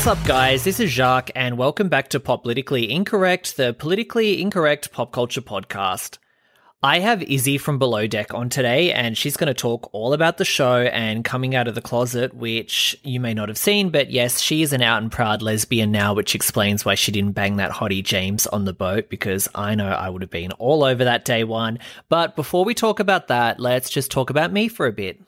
What's up, guys? This is Jacques, and welcome back to Pop Politically Incorrect, the politically incorrect pop culture podcast. I have Izzy from Below Deck on today, and she's going to talk all about the show and coming out of the closet, which you may not have seen, but yes, she is an out and proud lesbian now, which explains why she didn't bang that hottie James on the boat, because I know I would have been all over that day one. But before we talk about that, let's just talk about me for a bit.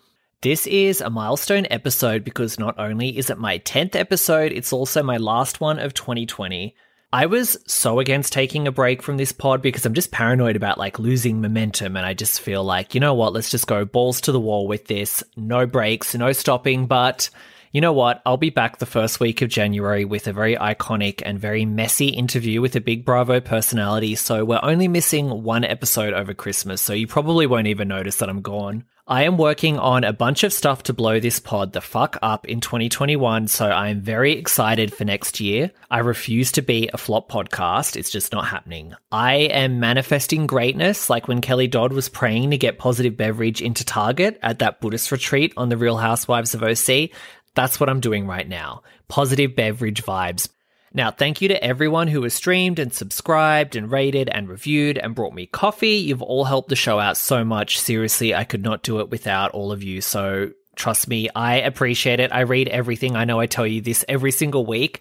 This is a milestone episode because not only is it my 10th episode, it's also my last one of 2020. I was so against taking a break from this pod because I'm just paranoid about like losing momentum. And I just feel like, you know what, let's just go balls to the wall with this. No breaks, no stopping. But you know what? I'll be back the first week of January with a very iconic and very messy interview with a big Bravo personality. So we're only missing one episode over Christmas. So you probably won't even notice that I'm gone. I am working on a bunch of stuff to blow this pod the fuck up in 2021, so I am very excited for next year. I refuse to be a flop podcast, it's just not happening. I am manifesting greatness, like when Kelly Dodd was praying to get positive beverage into Target at that Buddhist retreat on the Real Housewives of OC. That's what I'm doing right now. Positive beverage vibes. Now, thank you to everyone who has streamed and subscribed and rated and reviewed and brought me coffee. You've all helped the show out so much. Seriously, I could not do it without all of you. So trust me, I appreciate it. I read everything. I know I tell you this every single week.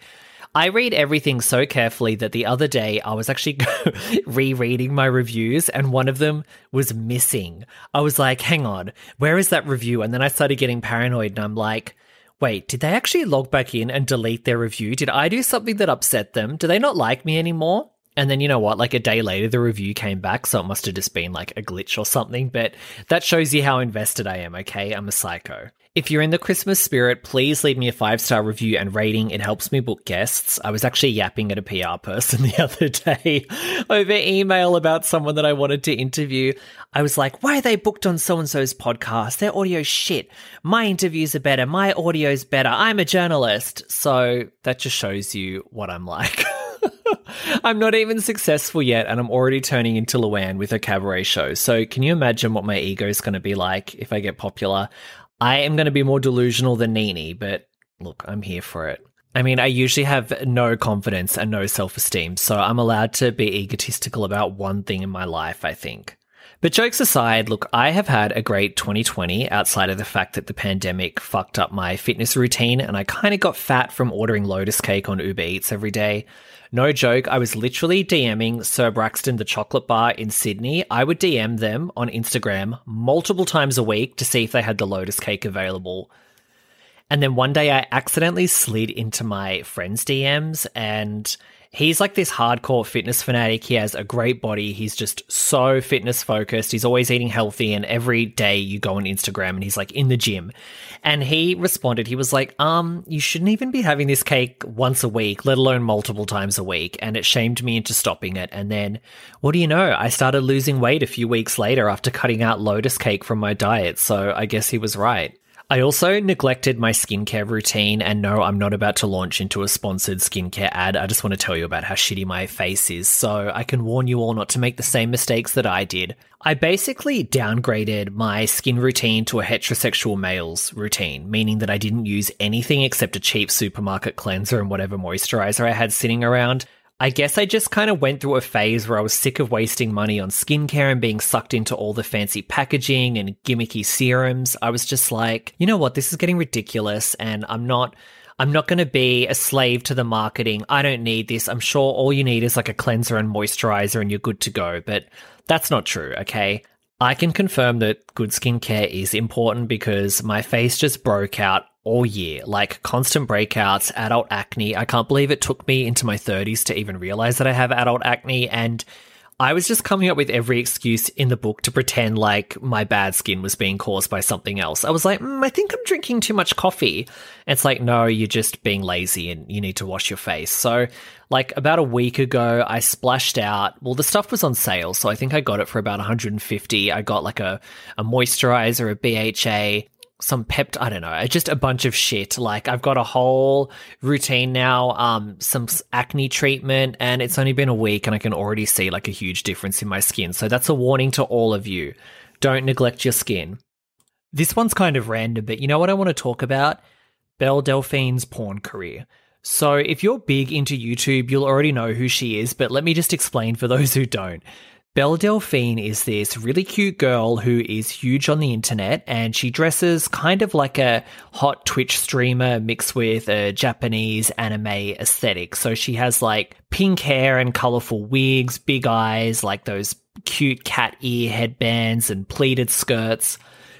I read everything so carefully that the other day I was actually rereading my reviews and one of them was missing. I was like, hang on, where is that review? And then I started getting paranoid and I'm like, Wait, did they actually log back in and delete their review? Did I do something that upset them? Do they not like me anymore? And then you know what? Like a day later, the review came back, so it must have just been like a glitch or something. But that shows you how invested I am, okay? I'm a psycho. If you're in the Christmas spirit, please leave me a five star review and rating. It helps me book guests. I was actually yapping at a PR person the other day over email about someone that I wanted to interview. I was like, why are they booked on so and so's podcast? Their audio shit. My interviews are better. My audio's better. I'm a journalist. So that just shows you what I'm like. I'm not even successful yet, and I'm already turning into Luann with a cabaret show. So, can you imagine what my ego is going to be like if I get popular? I am going to be more delusional than Nene, but look, I'm here for it. I mean, I usually have no confidence and no self esteem, so I'm allowed to be egotistical about one thing in my life, I think. But jokes aside, look, I have had a great 2020 outside of the fact that the pandemic fucked up my fitness routine and I kind of got fat from ordering Lotus Cake on Uber Eats every day. No joke, I was literally DMing Sir Braxton the chocolate bar in Sydney. I would DM them on Instagram multiple times a week to see if they had the Lotus Cake available. And then one day I accidentally slid into my friend's DMs and he's like this hardcore fitness fanatic. He has a great body. He's just so fitness focused. He's always eating healthy. And every day you go on Instagram and he's like in the gym. And he responded, he was like, um, you shouldn't even be having this cake once a week, let alone multiple times a week. And it shamed me into stopping it. And then, what do you know? I started losing weight a few weeks later after cutting out lotus cake from my diet. So I guess he was right. I also neglected my skincare routine, and no, I'm not about to launch into a sponsored skincare ad. I just want to tell you about how shitty my face is, so I can warn you all not to make the same mistakes that I did. I basically downgraded my skin routine to a heterosexual male's routine, meaning that I didn't use anything except a cheap supermarket cleanser and whatever moisturizer I had sitting around. I guess I just kind of went through a phase where I was sick of wasting money on skincare and being sucked into all the fancy packaging and gimmicky serums. I was just like, you know what, this is getting ridiculous and I'm not I'm not going to be a slave to the marketing. I don't need this. I'm sure all you need is like a cleanser and moisturizer and you're good to go, but that's not true, okay? I can confirm that good skincare is important because my face just broke out all year, like constant breakouts, adult acne. I can't believe it took me into my 30s to even realize that I have adult acne. And I was just coming up with every excuse in the book to pretend like my bad skin was being caused by something else. I was like, mm, I think I'm drinking too much coffee. And it's like, no, you're just being lazy and you need to wash your face. So, like, about a week ago, I splashed out. Well, the stuff was on sale. So I think I got it for about 150. I got like a, a moisturizer, a BHA, some pept I don't know, just a bunch of shit. Like I've got a whole routine now, um, some acne treatment, and it's only been a week, and I can already see like a huge difference in my skin. So that's a warning to all of you: don't neglect your skin. This one's kind of random, but you know what I want to talk about? Belle Delphine's porn career. So, if you're big into YouTube, you'll already know who she is, but let me just explain for those who don't. Belle Delphine is this really cute girl who is huge on the internet and she dresses kind of like a hot Twitch streamer mixed with a Japanese anime aesthetic. So she has like pink hair and colorful wigs, big eyes, like those cute cat ear headbands and pleated skirts.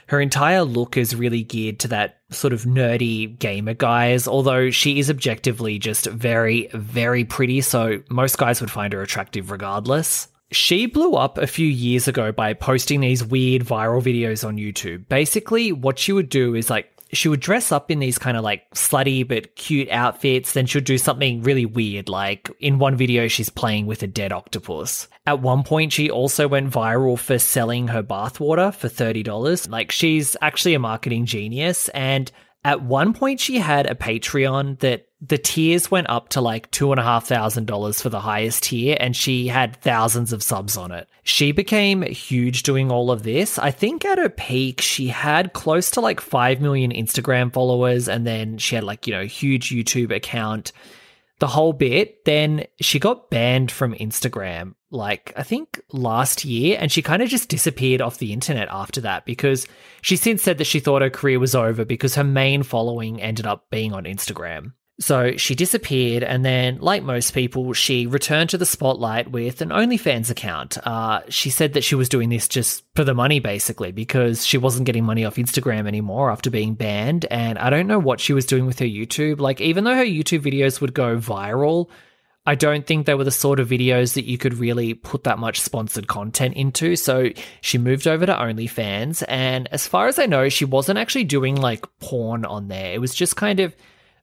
Her entire look is really geared to that sort of nerdy gamer guys, although she is objectively just very, very pretty. So most guys would find her attractive regardless. She blew up a few years ago by posting these weird viral videos on YouTube. Basically, what she would do is like, she would dress up in these kind of like slutty but cute outfits. Then she'd do something really weird. Like in one video, she's playing with a dead octopus. At one point, she also went viral for selling her bathwater for $30. Like she's actually a marketing genius. And at one point, she had a Patreon that the tiers went up to like two and a half thousand dollars for the highest tier, and she had thousands of subs on it. She became huge doing all of this. I think at her peak, she had close to like 5 million Instagram followers, and then she had like, you know, huge YouTube account the whole bit. Then she got banned from Instagram, like I think last year, and she kind of just disappeared off the internet after that because she since said that she thought her career was over because her main following ended up being on Instagram. So she disappeared, and then, like most people, she returned to the spotlight with an OnlyFans account. Uh, she said that she was doing this just for the money, basically, because she wasn't getting money off Instagram anymore after being banned. And I don't know what she was doing with her YouTube. Like, even though her YouTube videos would go viral, I don't think they were the sort of videos that you could really put that much sponsored content into. So she moved over to OnlyFans. And as far as I know, she wasn't actually doing like porn on there. It was just kind of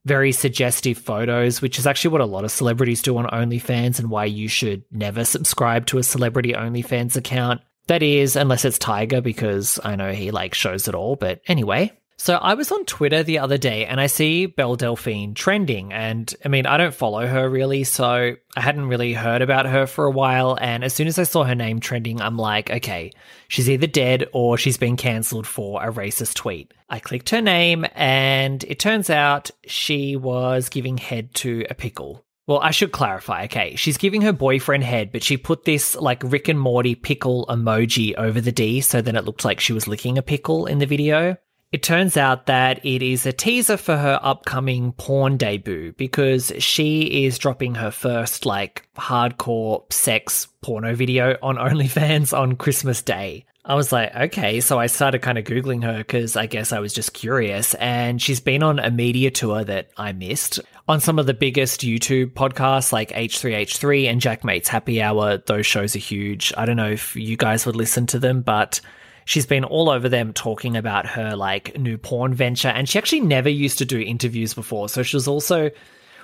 very suggestive photos, which is actually what a lot of celebrities do on OnlyFans and why you should never subscribe to a celebrity OnlyFans account. That is, unless it's Tiger, because I know he like shows it all. But anyway, so I was on Twitter the other day and I see Belle Delphine trending. And I mean, I don't follow her really, so I hadn't really heard about her for a while. And as soon as I saw her name trending, I'm like, okay, she's either dead or she's been cancelled for a racist tweet. I clicked her name and it turns out she was giving head to a pickle. Well, I should clarify. Okay, she's giving her boyfriend head, but she put this like Rick and Morty pickle emoji over the D so that it looked like she was licking a pickle in the video. It turns out that it is a teaser for her upcoming porn debut because she is dropping her first like hardcore sex porno video on OnlyFans on Christmas Day. I was like, okay. So I started kind of Googling her because I guess I was just curious. And she's been on a media tour that I missed on some of the biggest YouTube podcasts like H3H3 and Jack Jaackmaate's Happy Hour. Those shows are huge. I don't know if you guys would listen to them, but she's been all over them talking about her like new porn venture and she actually never used to do interviews before. So she was also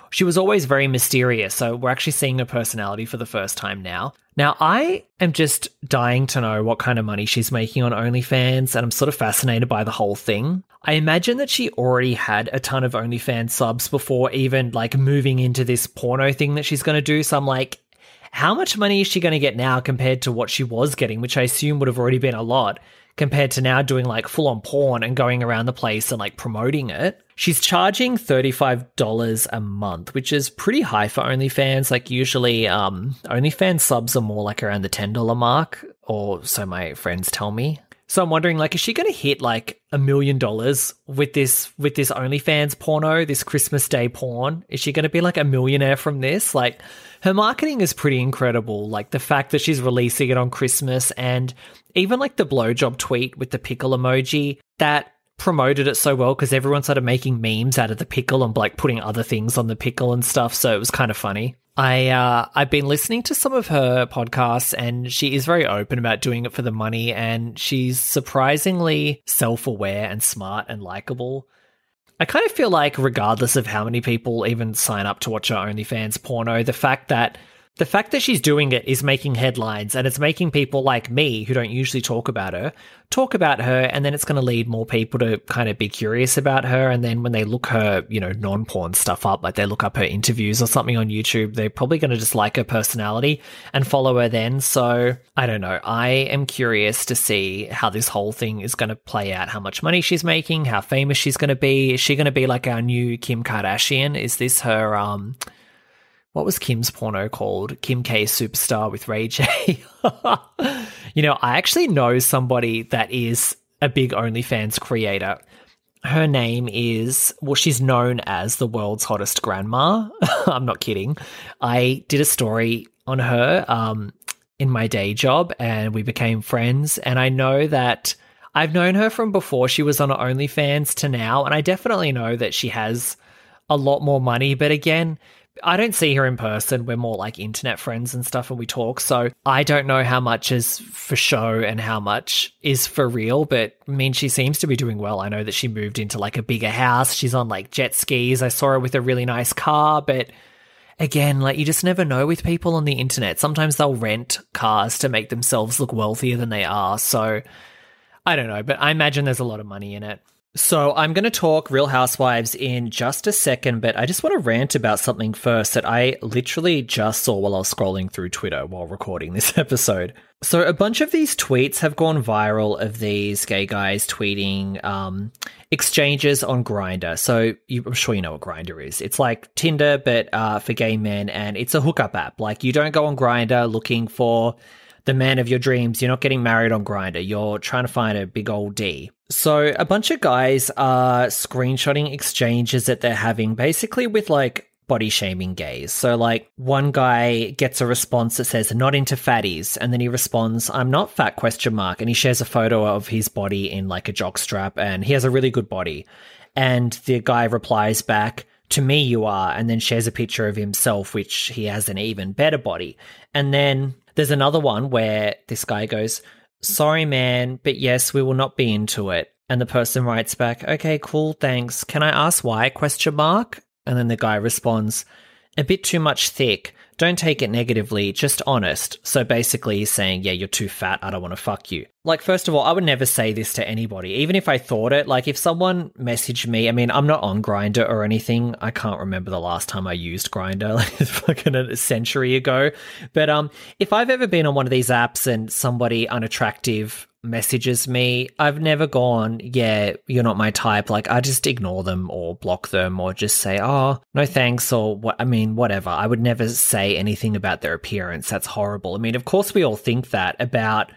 she was always very mysterious. So we're actually seeing her personality for the first time now. Now i am just dying to know what kind of money she's making on onlyfans and i'm sort of fascinated by the whole thing. I imagine that she already had a ton of onlyfans subs before even like moving into this porno thing that she's going to do. So i'm like how much money is she going to get now compared to what she was getting, which I assume would have already been a lot, compared to now doing like full on porn and going around the place and like promoting it? She's charging $35 a month, which is pretty high for OnlyFans. Like usually, um, OnlyFans subs are more like around the $10 mark, or so my friends tell me. So I'm wondering, like, is she going to hit like a million dollars with this with this OnlyFans porno, this Christmas Day porn? Is she going to be like a millionaire from this? Like, her marketing is pretty incredible. Like the fact that she's releasing it on Christmas and even like the blowjob tweet with the pickle emoji that promoted it so well because everyone started making memes out of the pickle and like putting other things on the pickle and stuff. So it was kind of funny. I uh, I've been listening to some of her podcasts, and she is very open about doing it for the money, and she's surprisingly self aware and smart and likable. I kind of feel like, regardless of how many people even sign up to watch her OnlyFans porno, the fact that the fact that she's doing it is making headlines and it's making people like me who don't usually talk about her talk about her and then it's going to lead more people to kind of be curious about her. And then when they look her you know non-porn stuff up like they look up her interviews or something on youtube they're probably going to just like her personality and follow her then. So i don't know. I am curious to see how this whole thing is going to play out. How much money she's making how famous she's going to be. Is she going to be like our new kim kardashian? Is this her um what was Kim's porno called? Kim K Superstar with Ray J. you know, I actually know somebody that is a big OnlyFans creator. Her name is, well, she's known as the world's hottest grandma. I'm not kidding. I did a story on her um, in my day job and we became friends. And I know that I've known her from before she was on OnlyFans to now. And I definitely know that she has a lot more money. But again, I don't see her in person. We're more like internet friends and stuff and we talk. So I don't know how much is for show and how much is for real, but I mean, she seems to be doing well. I know that she moved into like a bigger house. She's on like jet skis. I saw her with a really nice car, but again, like you just never know with people on the internet. Sometimes they'll rent cars to make themselves look wealthier than they are. So I don't know, but I imagine there's a lot of money in it. So I'm going to talk Real Housewives in just a second, but I just want to rant about something first that I literally just saw while I was scrolling through Twitter while recording this episode. So a bunch of these tweets have gone viral of these gay guys tweeting um, exchanges on Grindr. So you, I'm sure you know what Grindr is. It's like Tinder, but uh, for gay men, and it's a hookup app. Like you don't go on Grindr looking for the man of your dreams. You're not getting married on Grindr. You're trying to find a big old D. So a bunch of guys are screenshotting exchanges that they're having basically with like body shaming gays. So like one guy gets a response that says not into fatties and then he responds I'm not fat question mark and he shares a photo of his body in like a jock strap and he has a really good body. And the guy replies back to me you are and then shares a picture of himself which he has an even better body. And then there's another one where this guy goes, Sorry, man, but yes, we will not be into it. And the person writes back, Okay, cool, thanks. Can I ask why? Question mark. And then the guy responds, A bit too much thick. Don't take it negatively, just honest. So basically, he's saying, Yeah, you're too fat. I don't want to fuck you. Like, first of all, I would never say this to anybody, even if I thought it. Like, if someone messaged me, I mean, I'm not on grindr or anything. I can't remember the last time I used grindr like fucking a century ago. But um, if I've ever been on one of these apps and somebody unattractive messages me, I've never gone, yeah, you're not my type. Like, I just ignore them or block them or just say, oh, no thanks, or what, I mean, whatever. I would never say anything about their appearance. That's horrible. I mean, of course, we all think that about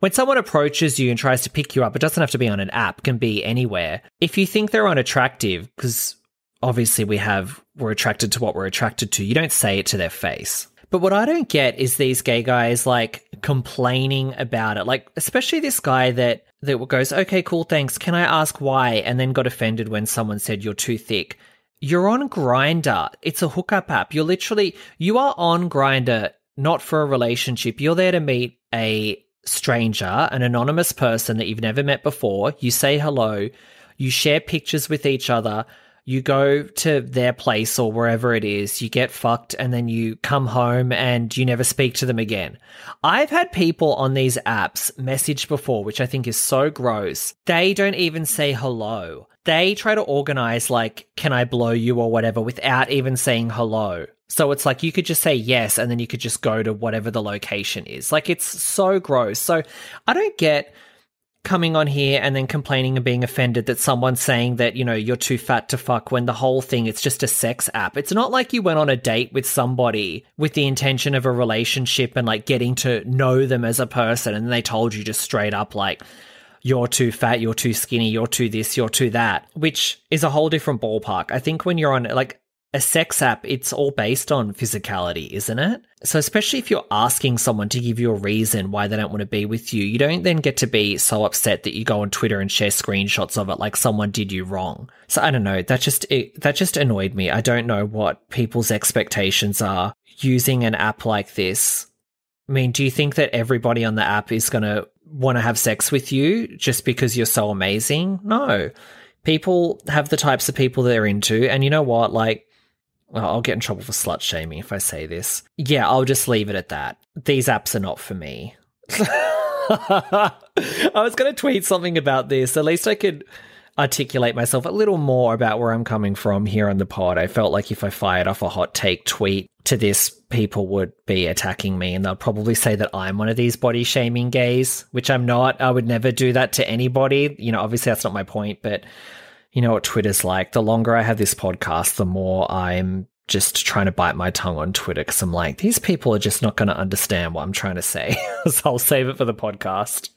when someone approaches you and tries to pick you up, it doesn't have to be on an app, can be anywhere. If you think they're unattractive, because obviously we have, we're attracted to what we're attracted to, you don't say it to their face. But what I don't get is these gay guys like complaining about it. Like, especially this guy that that goes, "Okay, cool, thanks. Can I ask why?" and then got offended when someone said you're too thick. You're on Grindr. It's a hookup app. You're literally you are on Grindr, not for a relationship. You're there to meet a stranger, an anonymous person that you've never met before. You say hello, you share pictures with each other you go to their place or wherever it is, you get fucked, and then you come home and you never speak to them again. I've had people on these apps message before, which I think is so gross. They don't even say hello. They try to organize, like, can I blow you or whatever, without even saying hello. So it's like you could just say yes, and then you could just go to whatever the location is. Like, it's so gross. So I don't get coming on here and then complaining and being offended that someone's saying that, you know, you're too fat to fuck when the whole thing it's just a sex app. It's not like you went on a date with somebody with the intention of a relationship and like getting to know them as a person and they told you just straight up like you're too fat, you're too skinny, you're too this, you're too that, which is a whole different ballpark. I think when you're on like a sex app, it's all based on physicality, isn't it? So, especially if you're asking someone to give you a reason why they don't want to be with you, you don't then get to be so upset that you go on Twitter and share screenshots of it like someone did you wrong. So, I don't know. That just it, that just annoyed me. I don't know what people's expectations are using an app like this. I mean, do you think that everybody on the app is going to want to have sex with you just because you're so amazing? No. People have the types of people they're into, and you know what? Like well, I'll get in trouble for slut shaming if I say this. Yeah, I'll just leave it at that. These apps are not for me. I was going to tweet something about this. At least I could articulate myself a little more about where I'm coming from here on the pod. I felt like if I fired off a hot take tweet to this, people would be attacking me and they'll probably say that I'm one of these body shaming gays, which I'm not. I would never do that to anybody. You know, obviously that's not my point, but you know what Twitter's like. The longer I have this podcast, the more I'm just trying to bite my tongue on Twitter because I'm like, these people are just not going to understand what I'm trying to say. so I'll save it for the podcast.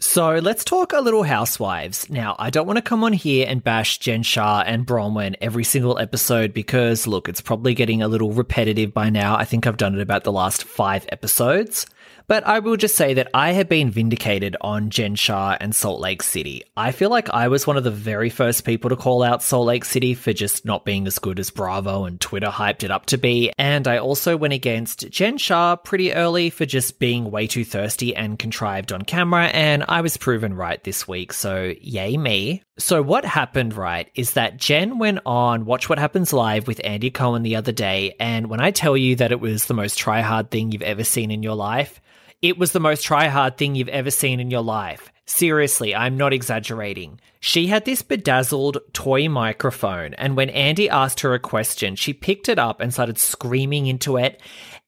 So let's talk a little housewives. Now, I don't want to come on here and bash Jen Shah and Braunwyn every single episode because, look, it's probably getting a little repetitive by now. I think I've done it about the last five episodes. But I will just say that I have been vindicated on Jen Shah and Salt Lake City. I feel like I was one of the very first people to call out Salt Lake City for just not being as good as Bravo and Twitter hyped it up to be. And I also went against Jen Shah pretty early for just being way too thirsty and contrived on camera. And I was proven right this week. So yay me. So what happened, right, is that Jen went on Watch What Happens Live with Andy Cohen the other day, and when I tell you that it was the most try hard thing you've ever seen in your life, it was the most try hard thing you've ever seen in your life. Seriously, I'm not exaggerating. She had this bedazzled toy microphone, and when Andy asked her a question, she picked it up and started screaming into it,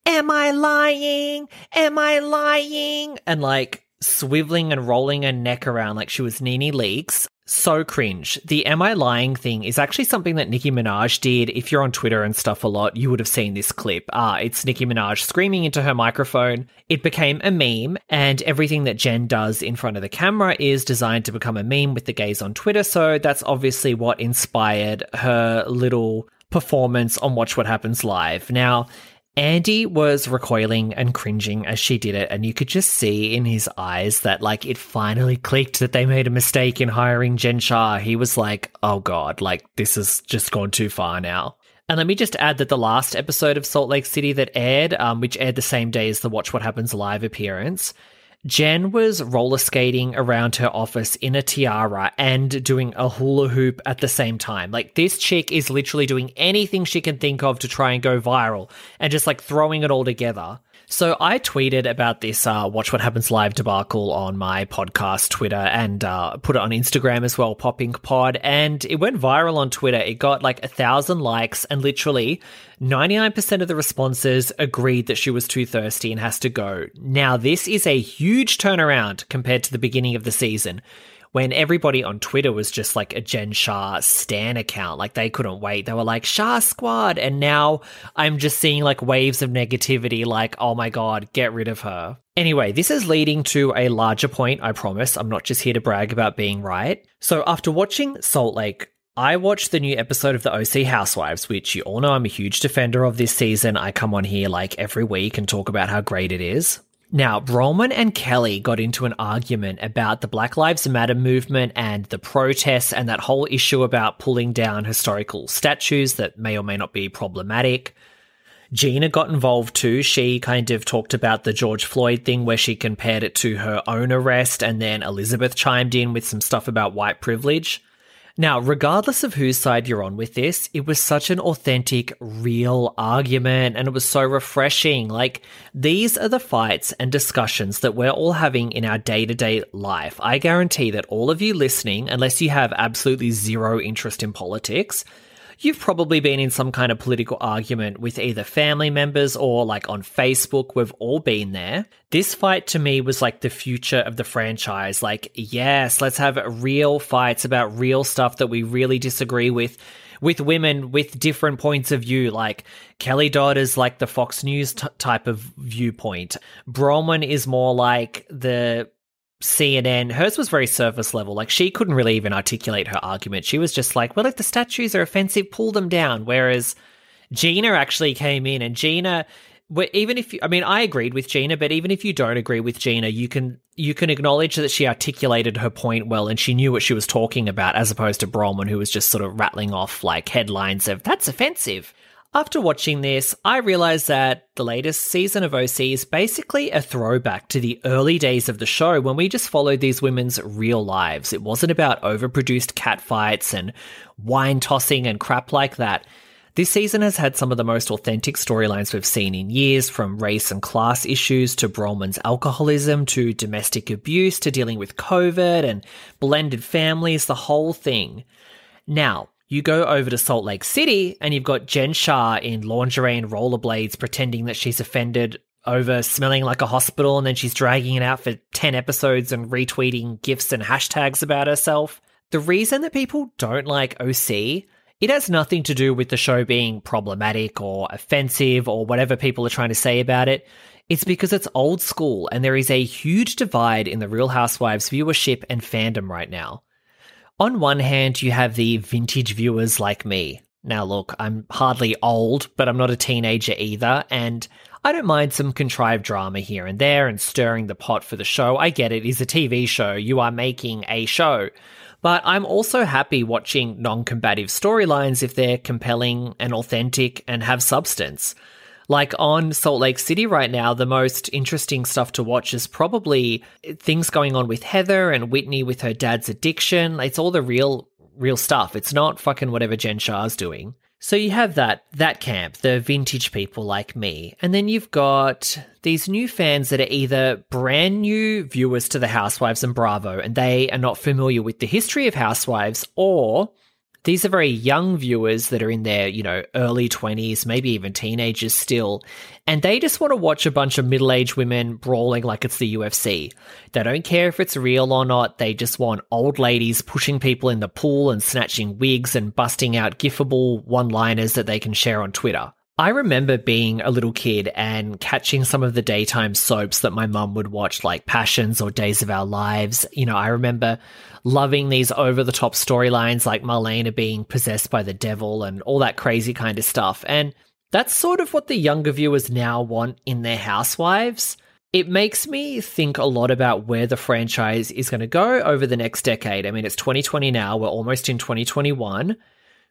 Am I lying? Am I lying? And like swiveling and rolling her neck around like she was Nene Leakes. So cringe. The am I lying thing is actually something that Nicki Minaj did. If you're on Twitter and stuff a lot, you would have seen this clip. Uh, it's Nicki Minaj screaming into her microphone. It became a meme, and everything that Jen does in front of the camera is designed to become a meme with the gays on Twitter. So that's obviously what inspired her little performance on Watch What Happens Live. Now, Andy was recoiling and cringing as she did it, and you could just see in his eyes that, like, it finally clicked that they made a mistake in hiring Jen Shah. He was like, oh god, like, this has just gone too far now. And let me just add that the last episode of Salt Lake City that aired, um, which aired the same day as the Watch What Happens live appearance, Jen was roller skating around her office in a tiara and doing a hula hoop at the same time. Like, this chick is literally doing anything she can think of to try and go viral and just like throwing it all together. So I tweeted about this uh, Watch What Happens Live debacle on my podcast Twitter and uh, put it on Instagram as well, PopIncPod, and it went viral on Twitter. It got like a thousand likes, and literally 99% of the responses agreed that she was too thirsty and has to go. Now, this is a huge turnaround compared to the beginning of the season when everybody on Twitter was just like a Jen Shah Stan account. Like they couldn't wait. They were like, Shah Squad. And now I'm just seeing like waves of negativity, like, oh my God, get rid of her. Anyway, this is leading to a larger point, I promise. I'm not just here to brag about being right. So after watching Salt Lake, I watched the new episode of the OC Housewives, which you all know I'm a huge defender of this season. I come on here like every week and talk about how great it is. Now, Roman and Kelly got into an argument about the Black Lives Matter movement and the protests and that whole issue about pulling down historical statues that may or may not be problematic. Gina got involved too. She kind of talked about the George Floyd thing where she compared it to her own arrest, and then Elizabeth chimed in with some stuff about white privilege. Now, regardless of whose side you're on with this, it was such an authentic, real argument and it was so refreshing. Like, these are the fights and discussions that we're all having in our day to day life. I guarantee that all of you listening, unless you have absolutely zero interest in politics, You've probably been in some kind of political argument with either family members or like on Facebook. We've all been there. This fight to me was like the future of the franchise. Like, yes, let's have real fights about real stuff that we really disagree with with women with different points of view. Like Kelly Dodd is like the Fox News t- type of viewpoint. Braunwyn is more like the CNN, hers was very surface level. Like she couldn't really even articulate her argument. She was just like, well, if the statues are offensive, pull them down. Whereas Gina actually came in and Gina, even if you, I mean, I agreed with Gina, but even if you don't agree with Gina, you can, you can acknowledge that she articulated her point well and she knew what she was talking about as opposed to Braunwyn, who was just sort of rattling off like headlines of that's offensive. After watching this, I realized that the latest season of OC is basically a throwback to the early days of the show when we just followed these women's real lives. It wasn't about overproduced catfights and wine tossing and crap like that. This season has had some of the most authentic storylines we've seen in years, from race and class issues to Braunwyn's alcoholism to domestic abuse to dealing with COVID and blended families, the whole thing. Now, you go over to Salt Lake City and you've got Jen Shah in lingerie and rollerblades pretending that she's offended over smelling like a hospital and then she's dragging it out for 10 episodes and retweeting gifs and hashtags about herself. The reason that people don't like OC it has nothing to do with the show being problematic or offensive or whatever people are trying to say about it. It's because it's old school and there is a huge divide in the Real Housewives viewership and fandom right now. On one hand, you have the vintage viewers like me. Now, look, I'm hardly old, but I'm not a teenager either, and I don't mind some contrived drama here and there and stirring the pot for the show. I get it, it's a TV show, you are making a show. But I'm also happy watching non combative storylines if they're compelling and authentic and have substance. Like on Salt Lake City right now, the most interesting stuff to watch is probably things going on with Heather and Whitney with her dad's addiction. It's all the real, real stuff. It's not fucking whatever Jen Shah's doing. So you have that that camp, the vintage people like me, and then you've got these new fans that are either brand new viewers to the Housewives and Bravo, and they are not familiar with the history of Housewives, or these are very young viewers that are in their, you know, early 20s, maybe even teenagers still, and they just want to watch a bunch of middle aged women brawling like it's the UFC. They don't care if it's real or not, they just want old ladies pushing people in the pool and snatching wigs and busting out gifable one liners that they can share on Twitter. I remember being a little kid and catching some of the daytime soaps that my mum would watch, like Passions or Days of Our Lives. You know, I remember loving these over the top storylines like Marlena being possessed by the devil and all that crazy kind of stuff. And that's sort of what the younger viewers now want in their housewives. It makes me think a lot about where the franchise is going to go over the next decade. I mean, it's 2020 now, we're almost in 2021.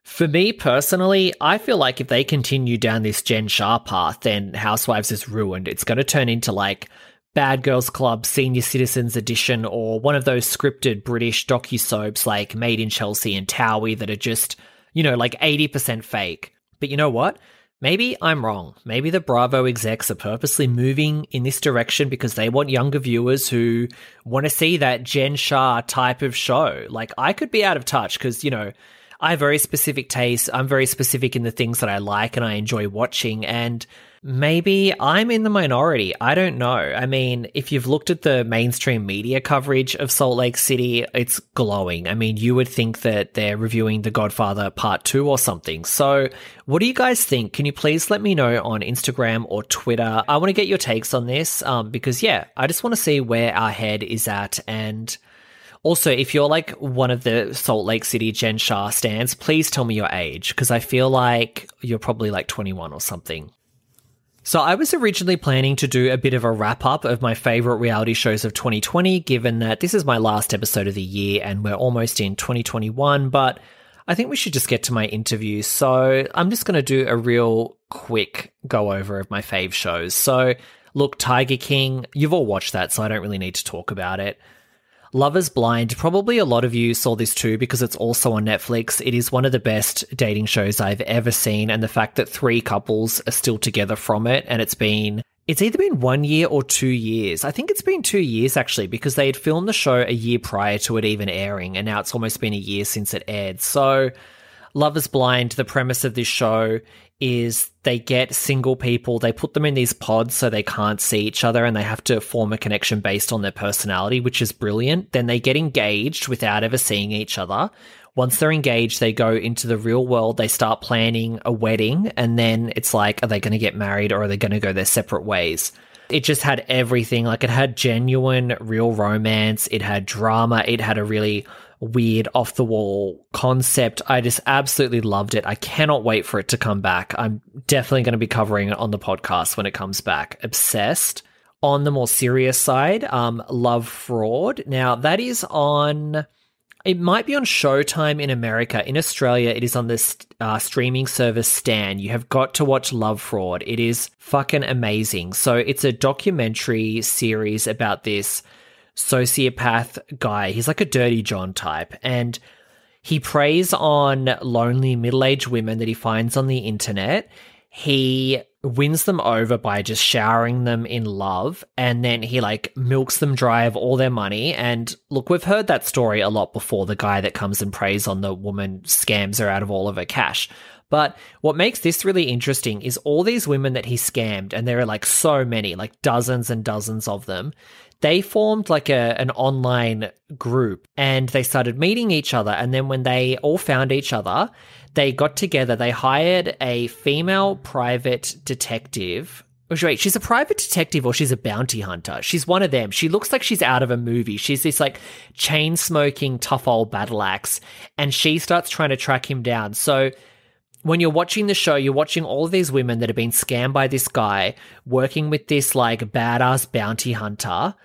For me personally, I feel like if they continue down this Jen Shah path, then Housewives is ruined. It's going to turn into like Bad Girls Club Senior Citizens Edition or one of those scripted British docu-soaps like Made in Chelsea and Towie that are just, you know, like 80% fake. But you know what? Maybe I'm wrong. Maybe the Bravo execs are purposely moving in this direction because they want younger viewers who want to see that Jen Shah type of show. Like, I could be out of touch because, you know, I have very specific tastes. I'm very specific in the things that I like and I enjoy watching. And maybe I'm in the minority. I don't know. I mean, if you've looked at the mainstream media coverage of Salt Lake City, it's glowing. I mean, you would think that they're reviewing The Godfather Part 2 or something. So, what do you guys think? Can you please let me know on Instagram or Twitter? I want to get your takes on this um, because, yeah, I just want to see where our head is at and also, if you're like one of the Salt Lake City Jen Shah stands, please tell me your age because I feel like you're probably like 21 or something. So, I was originally planning to do a bit of a wrap up of my favorite reality shows of 2020, given that this is my last episode of the year and we're almost in 2021. But I think we should just get to my interview. So, I'm just going to do a real quick go over of my fave shows. So, look, Tiger King, you've all watched that, so I don't really need to talk about it. Love is Blind, probably a lot of you saw this too because it's also on Netflix. It is one of the best dating shows I've ever seen, and the fact that three couples are still together from it, and it's been it's either been one year or two years. I think it's been two years actually, because they had filmed the show a year prior to it even airing, and now it's almost been a year since it aired. So, Love is Blind, the premise of this show is they get single people, they put them in these pods so they can't see each other and they have to form a connection based on their personality, which is brilliant. Then they get engaged without ever seeing each other. Once they're engaged, they go into the real world, they start planning a wedding, and then it's like, are they going to get married or are they going to go their separate ways? It just had everything. Like it had genuine, real romance, it had drama, it had a really weird off the wall concept. I just absolutely loved it. I cannot wait for it to come back. I'm definitely going to be covering it on the podcast when it comes back. Obsessed. On the more serious side, um, Love Fraud. Now that is on. It might be on Showtime in America. In Australia, it is on this uh, streaming service Stan. You have got to watch Love Fraud. It is fucking amazing. So it's a documentary series about this sociopath guy. He's like a dirty John type. And He preys on lonely middle aged women that he finds on the internet. He wins them over by just showering them in love and then he like milks them dry of all their money and look we've heard that story a lot before the guy that comes and preys on the woman scams her out of all of her cash but what makes this really interesting is all these women that he scammed and there are like so many like dozens and dozens of them they formed like a an online group and they started meeting each other and then when they all found each other they got together, they hired a female private detective. Oh, Wait, she's a private detective or she's a bounty hunter. She's one of them. She looks like she's out of a movie. She's this like chain smoking, tough old battle axe, and she starts trying to track him down. So when you're watching the show, you're watching all of these women that have been scammed by this guy working with this like badass bounty hunter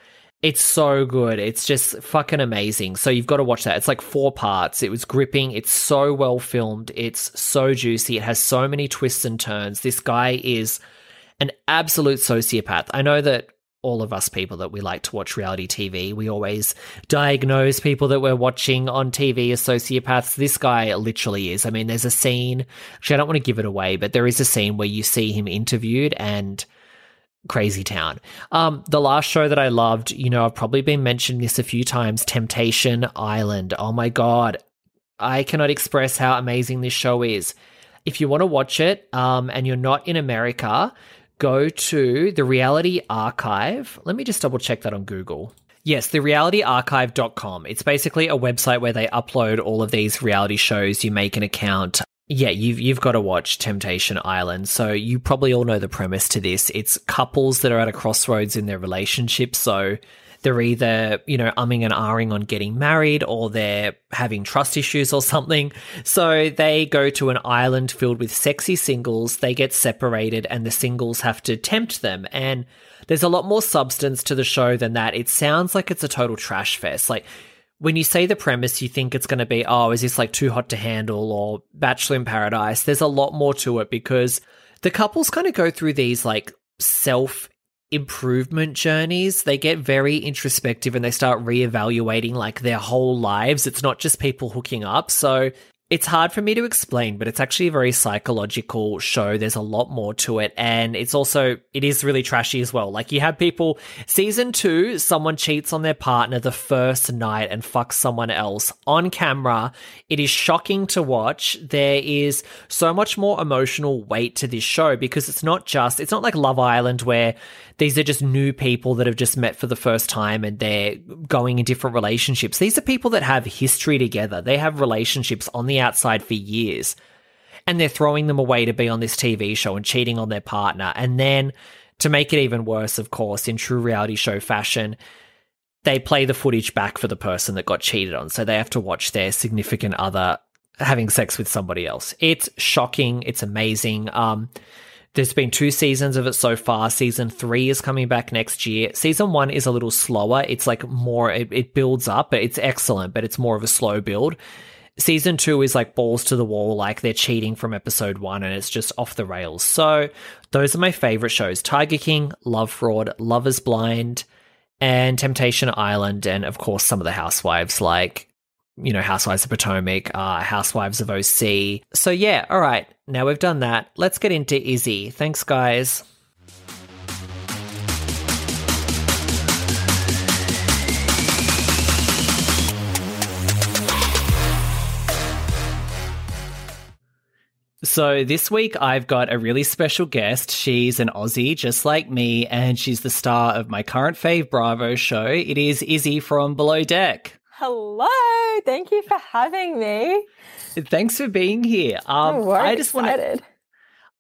it's so good. It's just fucking amazing. So you've got to watch that. It's like four parts. It was gripping. It's so well filmed. It's so juicy. It has so many twists and turns. This guy is an absolute sociopath. I know that all of us people that we like to watch reality TV, we always diagnose people that we're watching on TV as sociopaths. This guy literally is. I mean, there's a scene, actually, I don't want to give it away, but there is a scene where you see him interviewed and Crazy Town. Um, the last show that I loved, you know, I've probably been mentioning this a few times Temptation Island. Oh my God. I cannot express how amazing this show is. If you want to watch it um, and you're not in America, go to the Reality Archive. Let me just double check that on Google. Yes, the realityarchive.com. It's basically a website where they upload all of these reality shows. You make an account yeah, you've you've got to watch Temptation Island. So you probably all know the premise to this. It's couples that are at a crossroads in their relationship. So they're either, you know, umming and ahhing on getting married or they're having trust issues or something. So they go to an island filled with sexy singles, they get separated, and the singles have to tempt them. And there's a lot more substance to the show than that. It sounds like it's a total trash fest. Like when you say the premise, you think it's going to be, oh, is this like too hot to handle or Bachelor in Paradise? There's a lot more to it because the couples kind of go through these like self improvement journeys. They get very introspective and they start reevaluating like their whole lives. It's not just people hooking up. So it's hard for me to explain, but it's actually a very psychological show. There's a lot more to it. And it's also, it is really trashy as well. Like you have people, season two, someone cheats on their partner the first night and fucks someone else on camera. It is shocking to watch. There is so much more emotional weight to this show because it's not just, it's not like Love Island where these are just new people that have just met for the first time and they're going in different relationships. These are people that have history together. They have relationships on the outside for years. And they're throwing them away to be on this TV show and cheating on their partner. And then to make it even worse, of course, in true reality show fashion, they play the footage back for the person that got cheated on. So they have to watch their significant other having sex with somebody else. It's shocking. It's amazing. Um, there's been two seasons of it so far. Season three is coming back next year. Season one is a little slower. It's like more, it, it builds up, but it's excellent, but it's more of a slow build. Season two is like balls to the wall, like they're cheating from episode one and it's just off the rails. So those are my favorite shows Tiger King, Love Fraud, Love is Blind, and Temptation Island, and of course some of the housewives like you know, Housewives of Potomac, uh, Housewives of OC. So yeah, all right. Now we've done that. Let's get into Izzy. Thanks, guys. So this week I've got a really special guest. She's an Aussie just like me, and she's the star of my current fave Bravo show. It is Izzy from Below Deck. Hello. Thank you for having me. Thanks for being here. Um, oh, I just want to.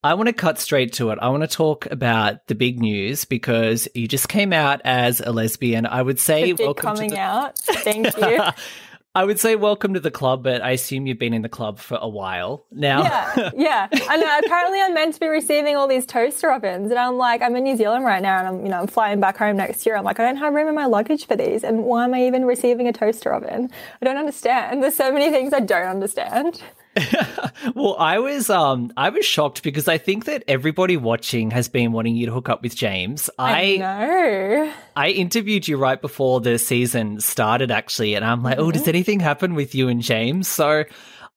I want to cut straight to it. I want to talk about the big news because you just came out as a lesbian. I would say the big coming the- out. Thank you. I would say welcome to the club, but I assume you've been in the club for a while now. Yeah, yeah. I know. Apparently, I'm meant to be receiving all these toaster ovens, and I'm like, I'm in New Zealand right now, and I'm, you know, I'm flying back home next year. I'm like, I don't have room in my luggage for these, and why am I even receiving a toaster oven? I don't understand. There's so many things I don't understand. well, I was um I was shocked because I think that everybody watching has been wanting you to hook up with James. I, know. I interviewed you right before the season started actually, and I'm like, oh, Mm-hmm. does anything happen with you and James? So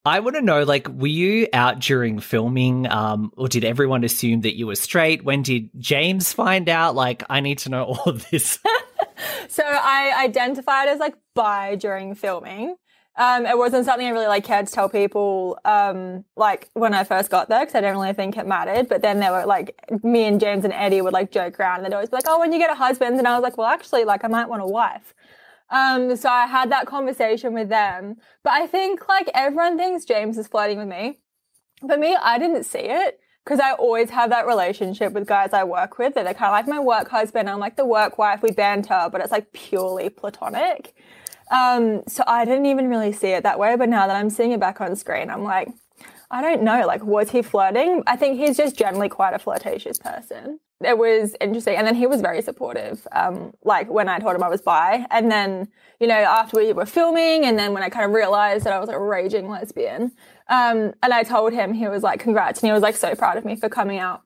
I want to know, like, were you out during filming, um, or did everyone assume that you were straight? When did James find out? Like, I need to know all of this. So I identified as like bi during filming. Um, it wasn't something I really like cared to tell people um, like when I first got there because I didn't really think it mattered. But then they were like me and James and Eddie would like joke around and they'd always be like, "Oh, when you get a husband," and I was like, "Well, actually, like I might want a wife." Um, so I had that conversation with them. But I think like everyone thinks James is flirting with me. For me, I didn't see it because I always have that relationship with guys I work with that they're kind of like my work husband. I'm like the work wife. We banter, but it's like purely platonic. Um, so I didn't even really see it that way. But now that I'm seeing it back on screen, I'm like, I don't know. Like, was he flirting? I think he's just generally quite a flirtatious person. It was interesting. And then he was very supportive. Um, like when I told him I was bi. And then, you know, after we were filming and then when I kind of realized that I was a raging lesbian, um, and I told him, he was like, congrats. And he was like so proud of me for coming out.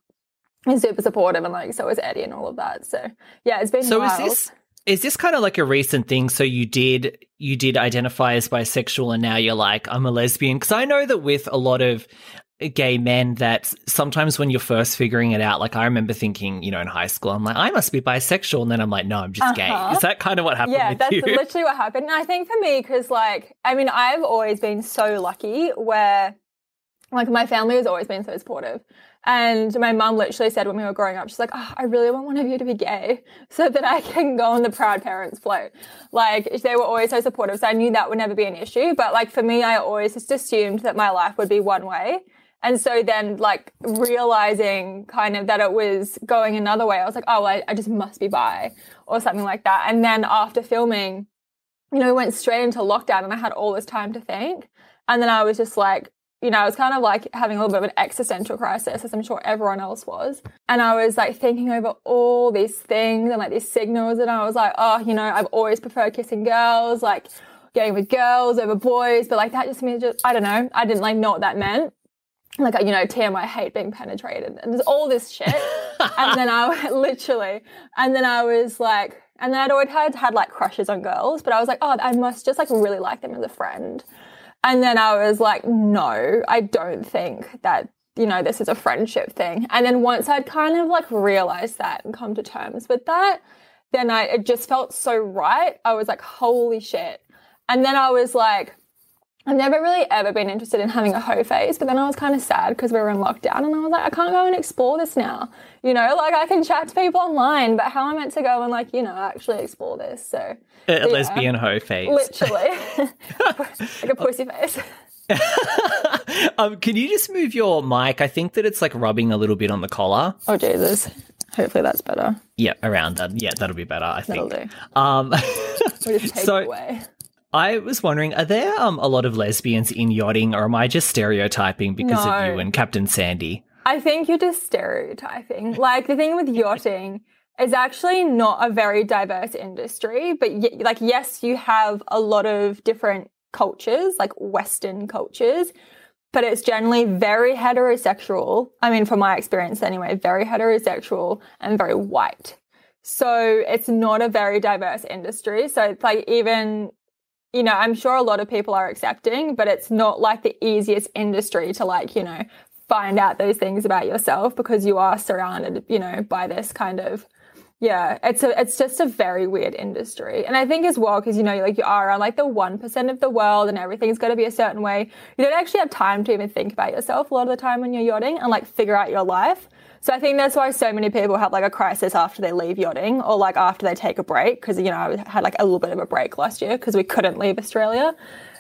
He's super supportive and like so is Eddie and all of that. So yeah, it's been so wild. is this is this kind of like a recent thing? So you did you did identify as bisexual, and now you're like I'm a lesbian? Because I know that with a lot of gay men that sometimes when you're first figuring it out like i remember thinking you know in high school i'm like i must be bisexual and then i'm like no i'm just gay Uh-huh. is that kind of what happened yeah, that's you literally what happened. And I think for me, because like, I mean, I've always been so lucky where, like, my family has always been so supportive. And my mum literally said when we were growing up, she's like, oh, I really want one of you to be gay so that I can go on the proud parents float. Like, they were always so supportive. So I knew that would never be an issue. But like, for me, I always just assumed that my life would be one way. And so then, like, realizing kind of that it was going another way, I was like, oh, I, I just must be bi or something like that. And then after filming, you know, we went straight into lockdown and I had all this time to think. And then I was just like, you know, I was kind of like having a little bit of an existential crisis, as I'm sure everyone else was. And I was like thinking over all these things and like these signals. And I was like, oh, you know, I've always preferred kissing girls, like getting with girls over boys. But like that just means just, I don't know, I didn't like know what that meant like you know TM I hate being penetrated and there's all this shit and then I literally and then I was like and then I'd always had had like crushes on girls but I was like oh I must just like really like them as a friend and then I was like no I don't think that you know this is a friendship thing. And then once I'd kind of like realized that and come to terms with that then I it just felt so right. I was like holy shit. And then I was like I've never really ever been interested in having a hoe phase, but then I was kind of sad because we were in lockdown and I was like, I can't go and explore this now. You know, like I can chat to people online, but how am I meant to go and like, you know, actually explore this? So, a yeah, lesbian hoe phase literally, like a pussy face. um, can you just move your mic i think that it's like rubbing a little bit on the collar Oh, Jesus. Hopefully that's better. yeah around that yeah that'll be better i That'll think do. um We'll just take So- it away. I was wondering, are there um, a lot of lesbians in yachting, or am I just stereotyping because No. of you and Captain Sandy? I think you're just stereotyping. Like the thing with yachting is actually not a very diverse industry, but y- like yes, you have a lot of different cultures, like Western cultures, but it's generally very heterosexual. I mean, from my experience anyway, very heterosexual and very white. So it's not a very diverse industry. So it's like even you know, I'm sure a lot of people are accepting, but it's not like the easiest industry to like, you know, find out those things about yourself because you are surrounded, you know, by this kind of yeah, it's a it's just a very weird industry. And I think as well because you know, like you are around like the 1% of the world and everything's got to be a certain way. You don't actually have time to even think about yourself a lot of the time when you're yachting and like figure out your life. So I think that's why so many people have like a crisis after they leave yachting or like after they take a break because you know I had like a little bit of a break last year because we couldn't leave Australia.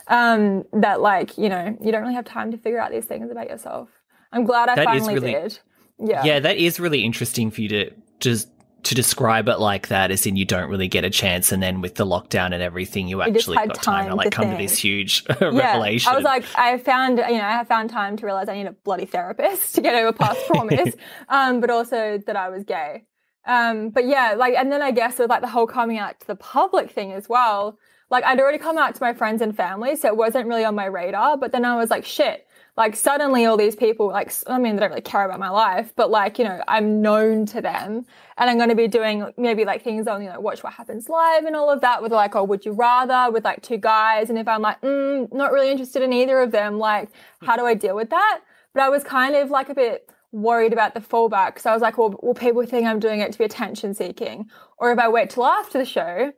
Um, that like you know you don't really have time to figure out these things about yourself. I'm glad I That finally really- did. Yeah. Yeah, that is really interesting for you to just to describe it like that is in you don't really get a chance, and then with the lockdown and everything, you actually got time to like come to this huge Yeah, revelation. I was like, I found, you know, I found time to realize I need a bloody therapist to get over past traumas, um, but also that I was gay. Um, but yeah, like, and then I guess with like the whole coming out to the public thing as well, like I'd already come out to my friends and family, so it wasn't really on my radar. But then I was like, shit, like suddenly all these people, like, I mean, they don't really care about my life, but like, you know, I'm known to them and I'm going to be doing maybe like things on, you know, watch what happens live and all of that with like, oh, would you rather with like two guys? And if I'm like, mm, not really interested in either of them, like, how do I deal with that? But I was kind of like a bit worried about the fallback. So I was like, well, will people think I'm doing it to be attention seeking? Or if I wait till after the show,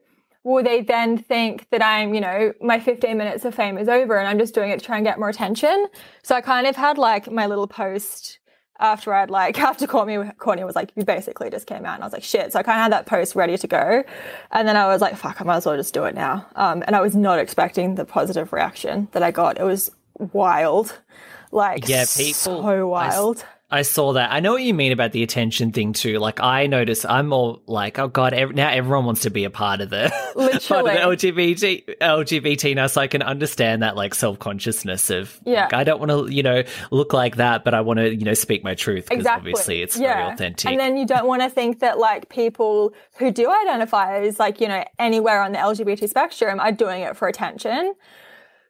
will they then think that I'm, you know, my 15 minutes of fame is over and I'm just doing it to try and get more attention? So I kind of had like my little post after I'd like, after Courtney, Courtney was like, you basically just came out. And I was like, shit. So I kind of had that post ready to go. And then I was like, fuck, I might as well just do it now. Um, and I was not expecting the positive reaction that I got. It was wild. Like, yeah, people, so wild. I saw that. I know what you mean about the attention thing too. Like I notice I'm more like, oh god, ev- now everyone wants to be a part of the part of the LGBT LGBT now, so I can understand that like self consciousness of yeah. Like, I don't want to you know look like that, but I want to you know speak my truth because exactly. obviously it's yeah. very authentic. And then you don't want to think that like people who do identify as like you know anywhere on the LGBT spectrum are doing it for attention.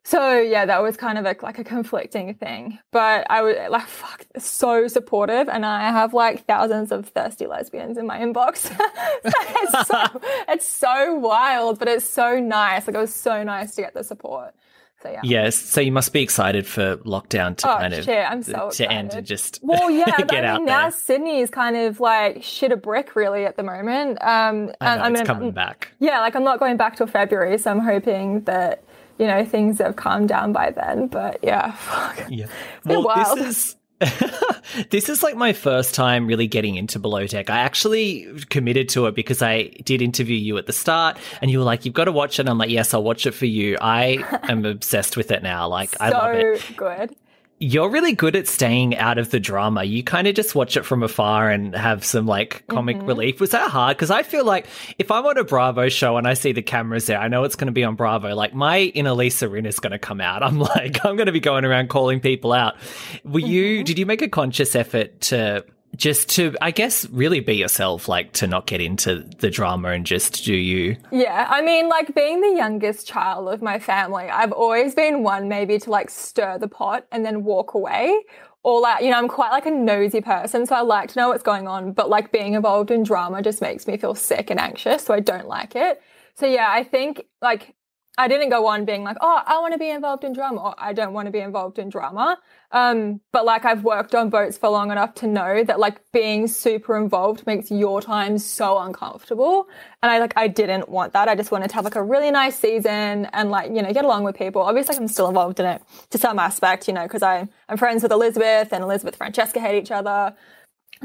So yeah, that was kind of a, like a conflicting thing, but I was like, fuck, so supportive, and I have like thousands of thirsty lesbians in my inbox. it's, so, it's so wild, but it's so nice. Like it was so nice to get the support. So yeah. Yes, so you must be excited for lockdown to oh, kind of shit, I'm so to end and just well, yeah. get I mean, now Sydney is kind of like shit a brick really at the moment. Um, I know, and, it's I mean, coming back. Yeah, like I'm not going back till February, so I'm hoping that you know, things have calmed down by then. But yeah, fuck. Yeah. It's well, wild. This is- this is like my first time really getting into below deck. I actually committed to it because I did interview you at the start and you were like, you've got to watch it. And I'm like, yes, I'll watch it for you. I am obsessed with it now. Like, so I love it. good you're really good at staying out of the drama. You kind of just watch it from afar and have some like comic mm-hmm. relief. Was that hard? Because I feel like if I'm on a Bravo show and I see the cameras there, I know it's going to be on Bravo. Like my inner Lisa Rinna is going to come out. I'm like, I'm going to be going around calling people out. Were mm-hmm. you? Did you make a conscious effort to just to i guess really be yourself like to not get into the drama and just do you. Yeah i mean like being the youngest child of my family i've always been one maybe to like stir the pot and then walk away. Or like you know i'm quite like a nosy person so i like to know what's going on but like being involved in drama just makes me feel sick and anxious so i don't like it. So yeah i think like I didn't go on being like, oh, I want to be involved in drama or I don't want to be involved in drama. Um, but like I've worked on boats for long enough to know that like being super involved makes your time so uncomfortable. And I like, I didn't want that. I just wanted to have like a really nice season and like, you know, get along with people. Obviously I'm still involved in it to some aspect, you know, cause I'm, friends with Elizabeth and Elizabeth Francesca hate each other.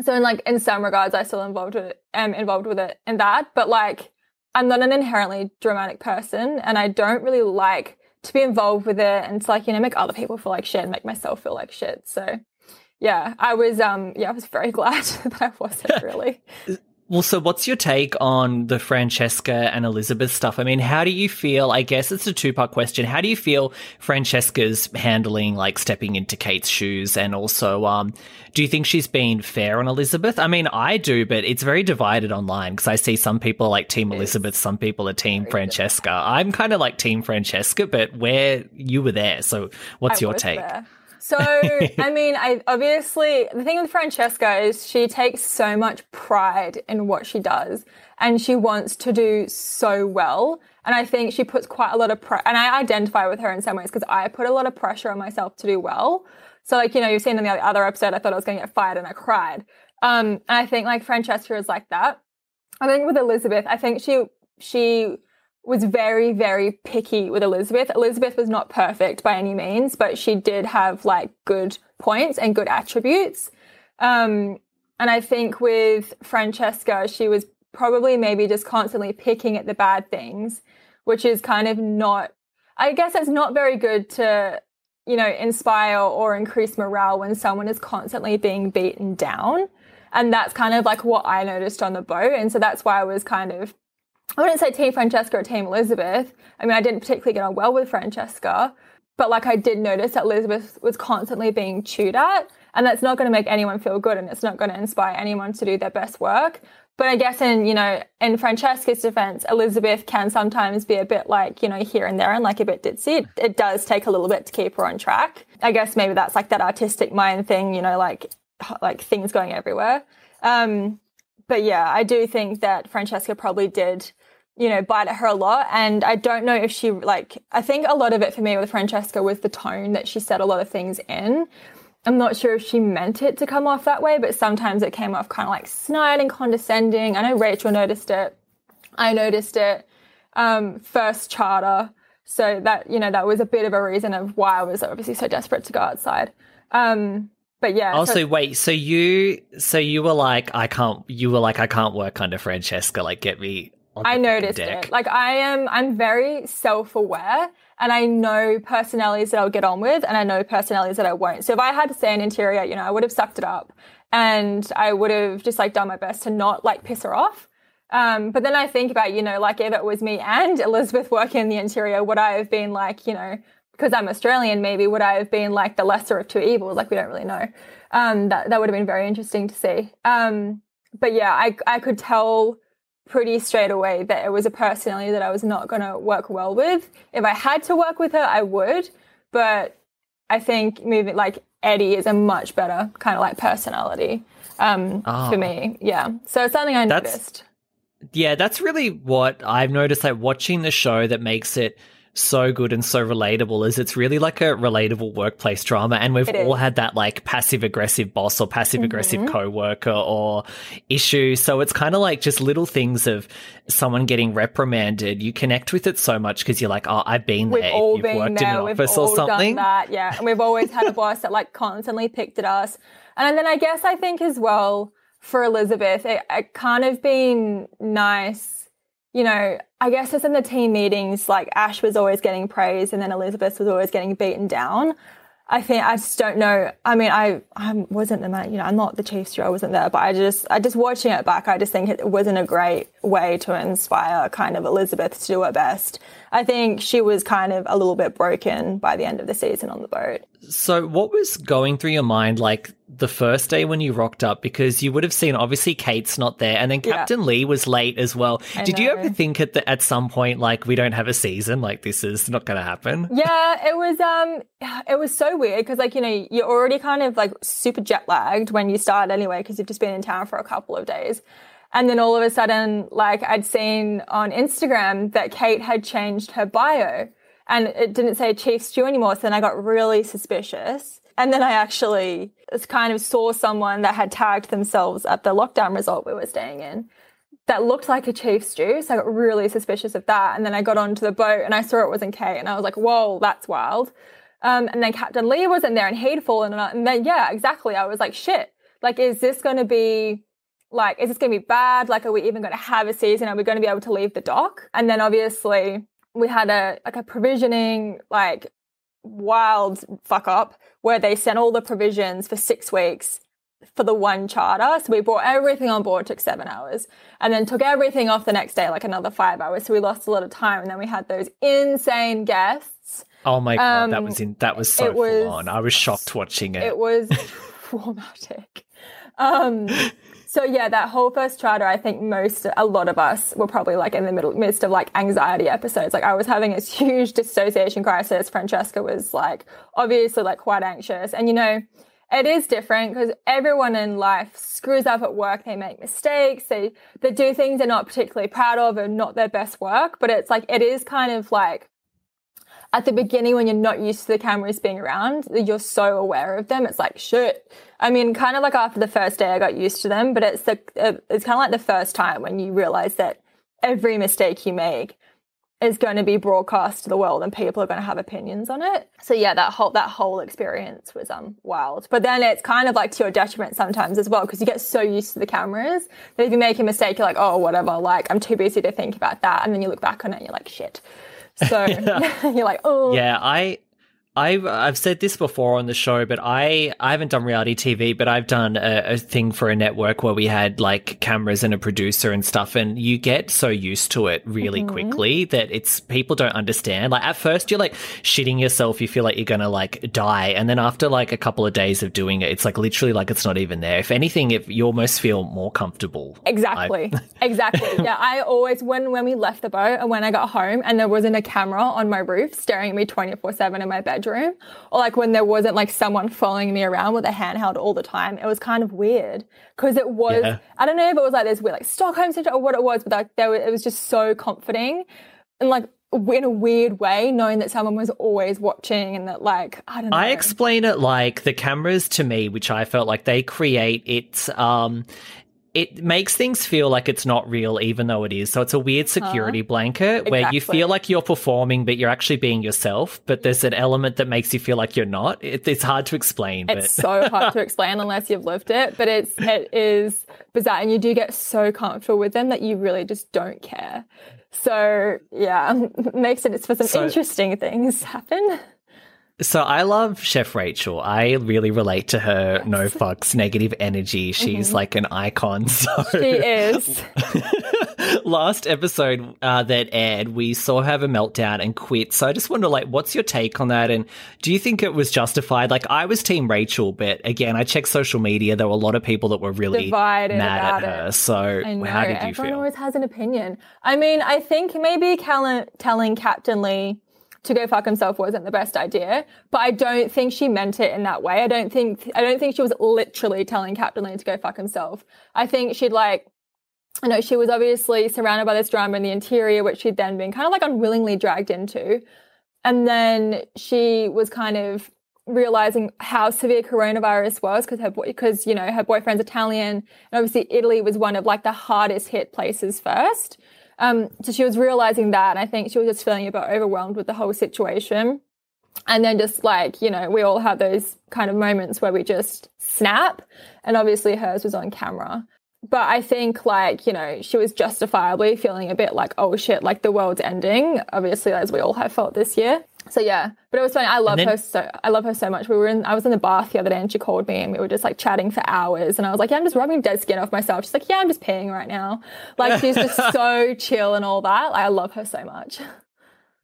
So in like, in some regards, I still involved with it, am involved with it in that. But like, I'm not an inherently dramatic person and I don't really like to be involved with it and to like, you know, make other people feel like shit and make myself feel like shit. So yeah, I was um yeah, I was very glad that I wasn't really. Well, so what's your take on the Francesca and Elizabeth stuff? I mean, how do you feel? I guess it's a two part question. How do you feel Francesca's handling, like stepping into Kate's shoes? And also, um, do you think she's been fair on Elizabeth? I mean, I do, but it's very divided online because I see some people like Team Elizabeth, some people are Team Francesca. I'm kind of like Team Francesca, but where you were there. So what's I your take? There. So, I mean, I obviously the thing with Francesca is she takes so much pride in what she does and she wants to do so well. And I think she puts quite a lot of pressure, and I identify with her in some ways because I put a lot of pressure on myself to do well. So, like, you know, you've seen in the other episode, I thought I was going to get fired and I cried. Um, and I think like Francesca is like that. I think with Elizabeth, I think she, she, was very, very picky with Elizabeth. Elizabeth was not perfect by any means, but she did have like good points and good attributes. Um, and I think with Francesca, she was probably maybe just constantly picking at the bad things, which is kind of not, I guess it's not very good to, you know, inspire or increase morale when someone is constantly being beaten down. And that's kind of like what I noticed on the boat. And so that's why I was kind of I wouldn't say Team Francesca or Team Elizabeth. I mean, I didn't particularly get on well with Francesca, but like I did notice that Elizabeth was constantly being chewed at, and that's not going to make anyone feel good and it's not going to inspire anyone to do their best work. But I guess in, you know, in Francesca's defense, Elizabeth can sometimes be a bit like, you know, here and there and like a bit ditzy. It, it does take a little bit to keep her on track. I guess maybe that's like that artistic mind thing, you know, like, like things going everywhere. Um, but yeah, I do think that Francesca probably did, you know, bite at her a lot. And I don't know if she like, I think a lot of it for me with Francesca was the tone that she said a lot of things in. I'm not sure if she meant it to come off that way, but sometimes it came off kind of like snide and condescending. I know Rachel noticed it. I noticed it. Um, first charter. So that, you know, that was a bit of a reason of why I was obviously so desperate to go outside. Um, but yeah. Also, so- wait. So you, so you were like, I can't. You were like, I can't work under Francesca. Like, get me. I noticed it. Like, I am. I'm very self-aware, and I know personalities that I'll get on with, and I know personalities that I won't. So if I had to say an interior, you know, I would have sucked it up, and I would have just like done my best to not like piss her off. Um, but then I think about, you know, like if it was me and Elizabeth working in the interior, would I have been like, you know, because I'm Australian, maybe would I have been like the lesser of two evils? Like we don't really know. Um, that that would have been very interesting to see. Um, but yeah, I I could tell pretty straight away that it was a personality that I was not going to work well with. If I had to work with her, I would. But I think moving like Eddie is a much better kind of like personality um, oh. for me. Yeah. So it's something I that's, noticed. Yeah, that's really what I've noticed. Like watching the show that makes it so good and so relatable is it's really like a relatable workplace drama. And we've all had that like passive aggressive boss or passive aggressive mm-hmm. co-worker or issue. So it's kind of like just little things of someone getting reprimanded. You connect with it so much because you're like oh I've been we've there. all you've been worked there. in an we've office all or something. done that. Yeah. And we've always had a boss that like constantly picked at us. And then I guess I think as well for Elizabeth it, it kind of been nice you know, I guess it's in the team meetings, like Ash was always getting praised and then Elizabeth was always getting beaten down. I think I just don't know. I mean, I I wasn't the man, you know, I'm not the chief stew. I wasn't there, but I just I just watching it back, I just think it wasn't a great way to inspire kind of Elizabeth to do her best. I think she was kind of a little bit broken by the end of the season on the boat. So, what was going through your mind like the first day when you rocked up? Because you would have seen obviously Kate's not there, and then Captain yeah. Lee was late as well. I Did know. you ever think at the, at some point like we don't have a season, like this is not going to happen? Yeah, it was um, it was so weird because like you know you're already kind of like super jet lagged when you start anyway because you've just been in town for a couple of days. And then all of a sudden, like I'd seen on Instagram that Kate had changed her bio and it didn't say Chief Stew anymore. So then I got really suspicious. And then I actually kind of saw someone that had tagged themselves at the lockdown resort we were staying in that looked like a chief stew. So I got really suspicious of that. And then I got onto the boat and I saw it wasn't Kate. And I was like, whoa, that's wild. Um, and then Captain Lee wasn't there and he'd fallen. And then, yeah, exactly. I was like, shit, like, is this going to be like, is this going to be bad? Like, are we even going to have a season? Are we going to be able to leave the dock? And then obviously we had a, like a provisioning, like wild fuck up where they sent all the provisions for six weeks for the one charter. So we brought everything on board, took seven hours, and then took everything off the next day, like another five hours. So we lost a lot of time. And then we had those insane guests. Oh my god, um, that was in that was so was, full on. I was shocked watching it. It was traumatic. Um, so yeah, that whole first charter, I think most, a lot of us were probably like in the middle, midst of like anxiety episodes. Like I was having a huge dissociation crisis. Francesca was like, obviously like quite anxious. And you know, it is different because everyone in life screws up at work. They make mistakes. They, they do things they're not particularly proud of and not their best work. But it's like, it is kind of like, at the beginning when you're not used to the cameras being around, you're so aware of them. It's like shit. I mean, kind of like after the first day, I got used to them, but it's the it's kind of like the first time when you realize that every mistake you make is going to be broadcast to the world and people are going to have opinions on it. So yeah, that whole that whole experience was um wild. But then it's kind of like to your detriment sometimes as well because you get so used to the cameras that if you make a mistake, you're like, oh whatever, like I'm too busy to think about that, and then you look back on it and you're like, shit. So you're like, oh. Yeah, I I've I've said this before on the show, but I I haven't done reality TV, but I've done a, a, thing for a network where we had like cameras and a producer and stuff, and you get so used to it really mm-hmm. quickly that it's people don't understand. Like at first, you're like shitting yourself, you feel like you're gonna like die, and then after like a couple of days of doing it, it's like literally like it's not even there. If anything, if you almost feel more comfortable. Exactly, exactly. Yeah, I always when when we left the boat and when I got home and there wasn't a camera on my roof staring at me twenty four seven in my bedroom bedroom or like when there wasn't like someone following me around with a handheld all the time. It was kind of weird because it was, yeah. I don't know if it was like this weird, like Stockholm syndrome or what it was, but like there, was, it was just so comforting and like in a weird way, knowing that someone was always watching and that, like, I don't know. I explain it like the cameras to me, which I felt like they create it's um it makes things feel like it's not real, even though it is. So it's a weird uh-huh. security blanket exactly. where you feel like you're performing, but you're actually being yourself. But there's an element that makes you feel like you're not. It, it's hard to explain. It's but... so hard to explain unless you've lived it. But it's it is bizarre, and you do get so comfortable with them that you really just don't care. So yeah, makes it for some so, interesting things happen. So I love Chef Rachel. I really relate to her no fucks negative energy. She's mm-hmm. like an icon. So she is. last episode uh, that aired, we saw her have a meltdown and quit. So I just wonder, like, what's your take on that? And do you think it was justified? Like, I was Team Rachel, but again, I checked social media. There were a lot of people that were really Divided mad at her. It. So how did you Everyone feel? Everyone always has an opinion. I mean, I think maybe telling Captain Lee to go fuck himself wasn't the best idea. But I don't think she meant it in that way. I don't think I don't think she was literally telling Captain Lee to go fuck himself. I think she'd like I know she was obviously surrounded by this drama in the interior, which she'd then been kind of like unwillingly dragged into. And then she was kind of realizing how severe coronavirus was because her because you know her boyfriend's Italian and obviously Italy was one of like the hardest hit places first. Um, so she was realizing that, and I think she was just feeling a bit overwhelmed with the whole situation. And then just like, you know, we all have those kind of moments where we just snap. And obviously hers was on camera. But I think like, you know, she was justifiably feeling a bit like, oh shit, like the world's ending. Obviously, as we all have felt this year. So yeah, but it was funny. I love then, her so. I love her so much. We were in. I was in the bath the other day, and she called me, and we were just like chatting for hours. And I was like, "Yeah, I'm just rubbing dead skin off myself." She's like, "Yeah, I'm just peeing right now." Like she's just so chill and all that. Like, I love her so much.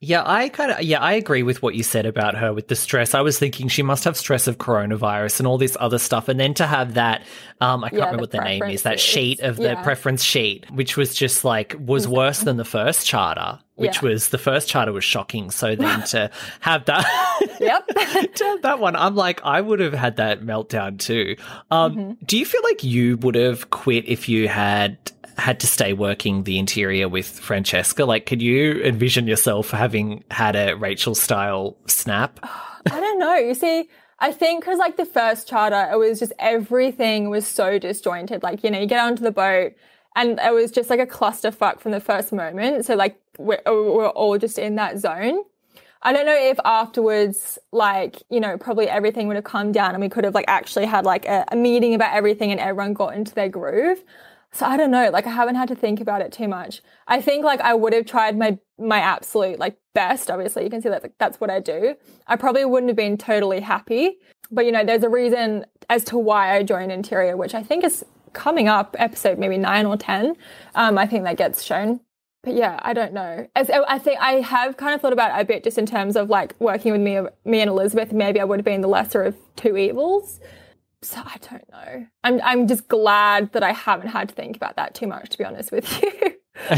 Yeah, I kind of yeah, I agree with what you said about her with the stress. I was thinking she must have stress of coronavirus and all this other stuff, and then to have that, um, I can't yeah, remember what the name is, that sheet of yeah. the preference sheet, which was just like was worse than the first charter, which yeah. was the first charter was shocking. So then to have that, yep, have that one, I'm like, I would have had that meltdown too. Um, mm-hmm. Do you feel like you would have quit if you had had to stay working the interior with Francesca? Like, could you envision yourself having had a Rachel style snap? I don't know. You see, I think because like the first charter, it was just everything was so disjointed. Like, you know, you get onto the boat and it was just like a clusterfuck from the first moment. So like we're, oh, we're all just in that zone. I don't know if afterwards, like, you know, probably everything would have come down and we could have like actually had like a, a meeting about everything and everyone got into their groove. So I don't know, like I haven't had to think about it too much. I think like I would have tried my my absolute like best. Obviously, you can see that like, that's what I do. I probably wouldn't have been totally happy, but you know, there's a reason as to why I joined Interior, which I think is coming up, episode maybe nine or ten. Um, I think that gets shown. But yeah, I don't know. As I think I have kind of thought about it a bit, just in terms of like working with me, me and Elizabeth. Maybe I would have been the lesser of two evils. So I don't know. I'm I'm just glad that I haven't had to think about that too much, to be honest with you.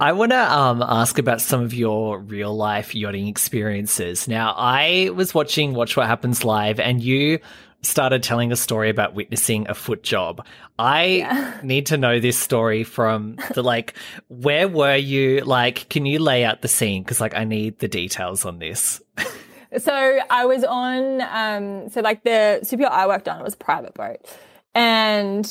I want to um, ask about some of your real life yachting experiences. Now, I was watching Watch What Happens Live, and you started telling a story about witnessing a foot job. I yeah. need to know this story from the like, where were you? Like, can you lay out the scene? Because like, I need the details on this. So I was on, um, so like the super yacht I worked on was a private boat, and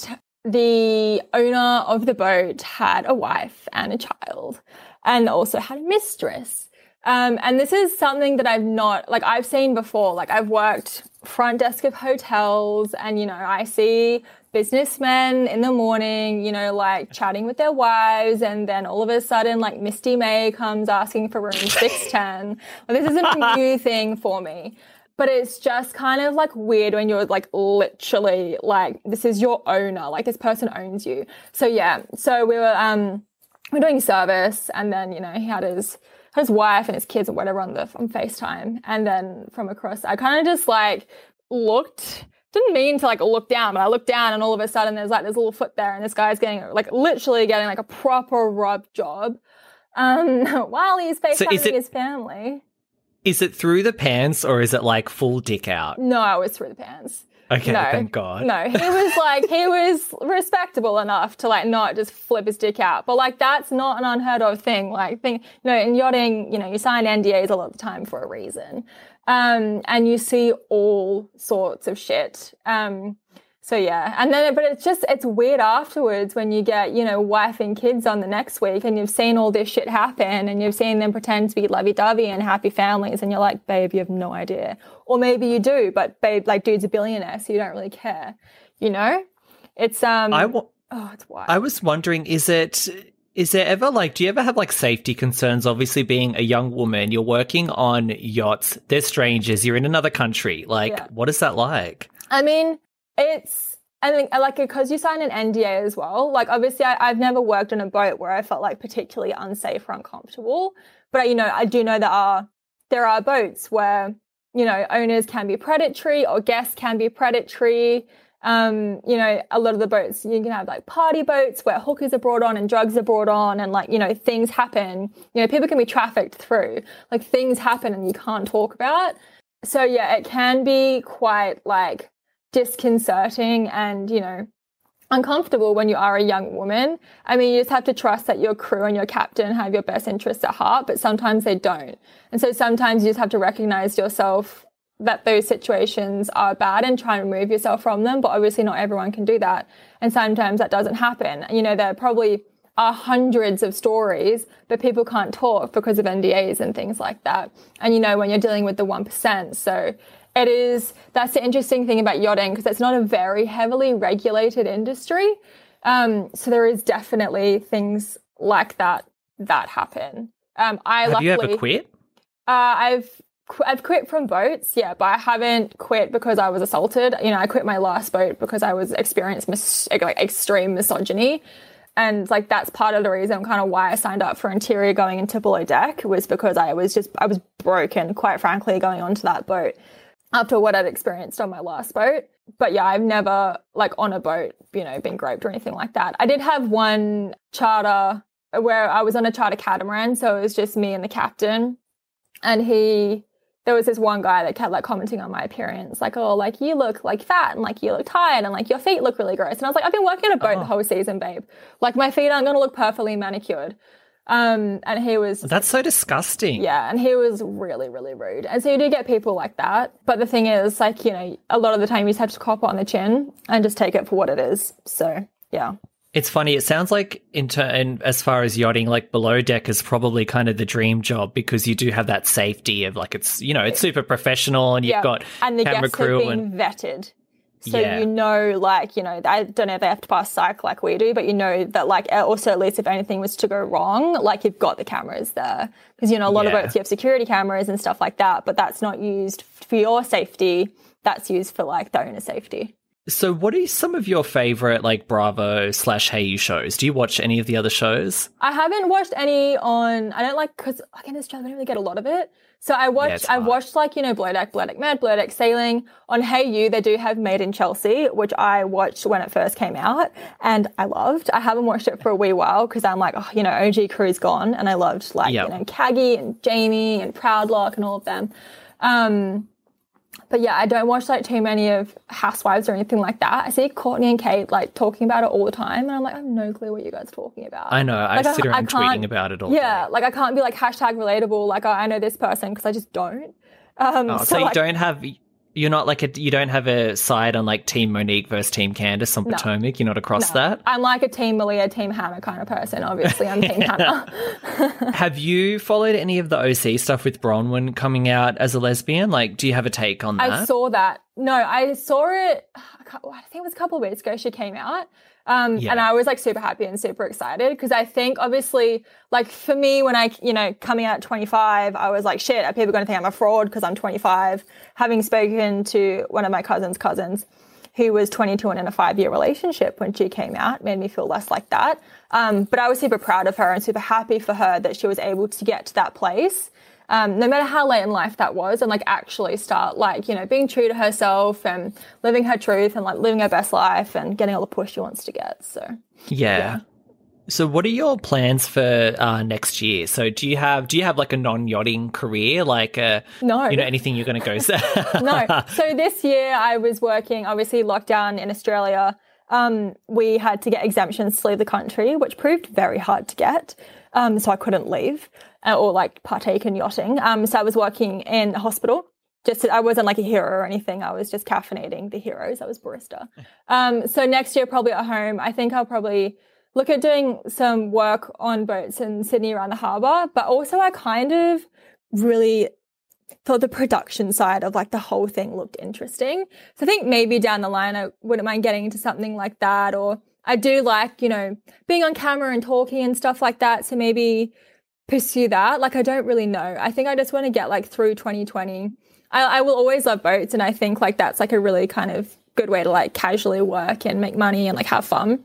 the owner of the boat had a wife and a child, and also had a mistress. Um, and this is something that I've not like I've seen before. Like I've worked front desk of hotels, and you know I see businessmen in the morning, you know, like chatting with their wives, and then all of a sudden, like Misty May comes asking for room 610. Well, this isn't a new thing for me. But it's just kind of like weird when you're like literally like this is your owner, like this person owns you. So yeah, so we were um we we're doing service, and then you know he had his his wife and his kids or whatever on the on FaceTime, and then from across, I kind of just like looked didn't mean to like look down, but I looked down and all of a sudden there's like this little foot there and this guy's getting like literally getting like a proper rub job um, while he's FaceTiming so his family. Is it through the pants or is it like full dick out? No, it was through the pants. Okay, no, thank God. No, he was like he was respectable enough to like not just flip his dick out, but like that's not an unheard of thing. Like thing, you know, in yachting, you know, you sign NDAs a lot of the time for a reason. Um, and you see all sorts of shit. Um, so yeah, and then but it's just it's weird afterwards when you get you know wife and kids on the next week and you've seen all this shit happen and you've seen them pretend to be lovey dovey and happy families and you're like, babe, you have no idea, or maybe you do, but babe, like dude's a billionaire, so you don't really care, you know? It's um, I w- oh, it's wild. I was wondering, is it is there ever like, do you ever have like safety concerns? Obviously, being a young woman, you're working on yachts, they're strangers, you're in another country. Like, yeah. what is that like? I mean, it's, think, like, because you sign an NDA as well, like, obviously, I, have never worked on a boat where I felt like particularly unsafe or uncomfortable. But, you know, I do know there are, there are boats where, you know, owners can be predatory or guests can be predatory um, you know, a lot of the boats, you can have like party boats where hookers are brought on and drugs are brought on and like, you know, things happen. You know, people can be trafficked through. Like things happen and you can't talk about. So yeah, it can be quite like disconcerting and, you know, uncomfortable when you are a young woman. I mean, you just have to trust that your crew and your captain have your best interests at heart, but sometimes they don't. And so sometimes you just have to recognize yourself that those situations are bad and try and remove yourself from them. But obviously, not everyone can do that. And sometimes that doesn't happen. You know, there probably are hundreds of stories, but people can't talk because of NDAs and things like that. And, you know, when you're dealing with the 1%. So it is, that's the interesting thing about yachting because it's not a very heavily regulated industry. Um, so there is definitely things like that that happen. Um, I Have luckily, you ever quit? Uh, I've I've quit from boats, yeah, but I haven't quit because I was assaulted. You know, I quit my last boat because I was experienced mis- like extreme misogyny. And like that's part of the reason kind of why I signed up for interior going into below deck was because I was just I was broken, quite frankly, going onto that boat after what I'd experienced on my last boat. But yeah, I've never like on a boat, you know, been groped or anything like that. I did have one charter where I was on a charter catamaran, so it was just me and the captain. And he there was this one guy that kept like commenting on my appearance, like, oh, like you look like fat and like you look tired and like your feet look really gross. And I was like, I've been working on a boat oh. the whole season, babe. Like my feet aren't going to look perfectly manicured. Um, and he was. That's so disgusting. Yeah. And he was really, really rude. And so you do get people like that. But the thing is, like, you know, a lot of the time you just have to cop on the chin and just take it for what it is. So, yeah. It's funny. It sounds like in, ter- in as far as yachting, like below deck is probably kind of the dream job because you do have that safety of like it's you know it's super professional and you've yeah. got and the camera guests crew have been and vetted. So yeah. you know, like you know, I don't know if they have to pass psych like we do, but you know that like also at least if anything was to go wrong, like you've got the cameras there because you know a lot yeah. of boats you have security cameras and stuff like that, but that's not used for your safety. That's used for like the owner safety. So, what are some of your favorite like Bravo slash Hayu shows? Do you watch any of the other shows? I haven't watched any on. I don't like because like oh, in Australia, I don't really get a lot of it. So I watched. Yeah, I watched like you know Below Deck, Below Deck Med, Below Deck Sailing on Hayu. They do have Made in Chelsea, which I watched when it first came out, and I loved. I haven't watched it for a wee while because I'm like, oh, you know, OG crew's gone, and I loved like yep. you know Caggie and Jamie and Proudlock and all of them. Um, but yeah, I don't watch like too many of Housewives or anything like that. I see Courtney and Kate like talking about it all the time, and I'm like, I have no clue what you guys are talking about. I know. I sit around tweeting about it all. Yeah, day. like I can't be like hashtag relatable. Like oh, I know this person because I just don't. Um, oh, so, so like, you don't have You're not like a you don't have a side on like Team Monique versus Team Candace on Potomac. You're not across No. that. I'm like a Team Malia, Team Hannah kind of person. Obviously, I'm Team Hannah. Have you followed any of the OC stuff with Braunwyn coming out as a lesbian? Like, do you have a take on that? I saw that. No, I saw it. I think it was a couple of weeks ago. She came out, um, Yeah. and I was like super happy and super excited because I think obviously, like for me, when I you know coming out at 25, I was like, shit, are people going to think I'm a fraud because I'm 25? Having spoken to one of my cousin's cousins. Who was 22 and in a five year relationship when she came out, made me feel less like that. Um, but I was super proud of her and super happy for her that she was able to get to that place um, no matter how late in life that was, and like actually start like you know being true to herself and living her truth and like living her best life and getting all the push she wants to get. So yeah. So, what are your plans for uh, next year? So, do you have do you have like a non yachting career, like uh, No. you know, anything you're going to go? no. So this year I was working, obviously lockdown in Australia. Um, we had to get exemptions to leave the country, which proved very hard to get. Um, so I couldn't leave uh, or like partake in yachting. Um, so I was working in a hospital. Just I wasn't like a hero or anything. I was just caffeinating the heroes. I was barista. Um, so next year probably at home. I think I'll probably look at doing some work on boats in Sydney around the harbour. But also I kind of really thought the production side of like the whole thing looked interesting. So I think maybe down the line I wouldn't mind getting into something like that. Or I do like, you know, being on camera and talking and stuff like that. So maybe pursue that. Like I don't really know. I think I just want to get like through 2020. I, I will always love boats and I think like that's like a really kind of good way to like casually work and make money and like have fun.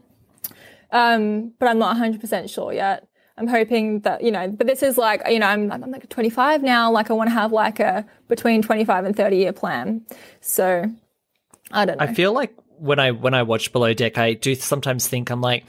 Um, but I'm not 100% sure yet. I'm hoping that, you know, but this is like, you know, I'm, I'm like 25 now. Like I want to have like a between 25 and 30 year plan. So I don't know. I feel like when I when I watch Below Deck, I do sometimes think I'm like,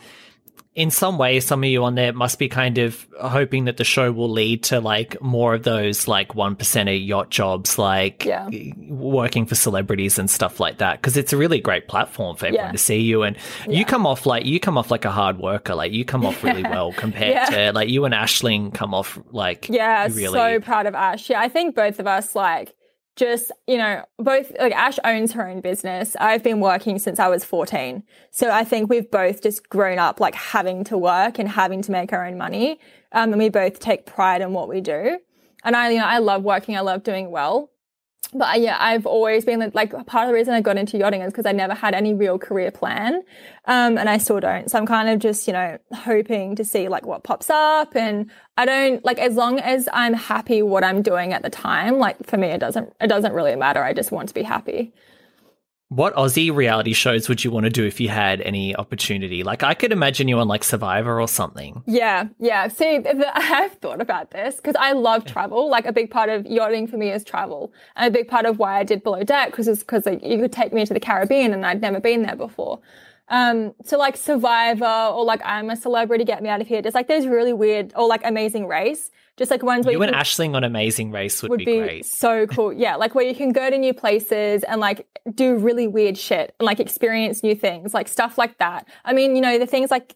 in some way, some of you on there must be kind of hoping that the show will lead to like more of those like one percenter yacht jobs, like Yeah. working for celebrities and stuff like that. Because it's a really great platform for everyone Yeah. to see you, and you come off like you come off like a hard worker. Like you come off really well compared Yeah. to like you and Ashling come off like Yeah, really so proud of Ash. Yeah, I think both of us like just, you know, both like Ash owns her own business. I've been working since I was 14. So I think we've both just grown up like having to work and having to make our own money. Um, and we both take pride in what we do. And I, you know, I love working. I love doing well. But uh, yeah, I've always been like part of the reason I got into yachting is because I never had any real career plan, um, and I still don't. So I'm kind of just you know hoping to see like what pops up, and I don't like as long as I'm happy what I'm doing at the time. Like for me, it doesn't it doesn't really matter. I just want to be happy. What Aussie reality shows would you want to do if you had any opportunity? Like, I could imagine you on like Survivor or something. Yeah, yeah. See, th- th- I've thought about this because I love travel. Like a big part of yachting for me is travel, and a big part of why I did Below Deck because it's because like, you could take me to the Caribbean and I'd never been there before. Um, so like Survivor or like I'm a celebrity, get me out of here. Just like those really weird or like Amazing Race, just like ones where You you and can- Ashling on Amazing Race would, would be, be great. so cool. Yeah, like where you can go to new places and like do really weird shit and like experience new things, like stuff like that. I mean, you know, the things like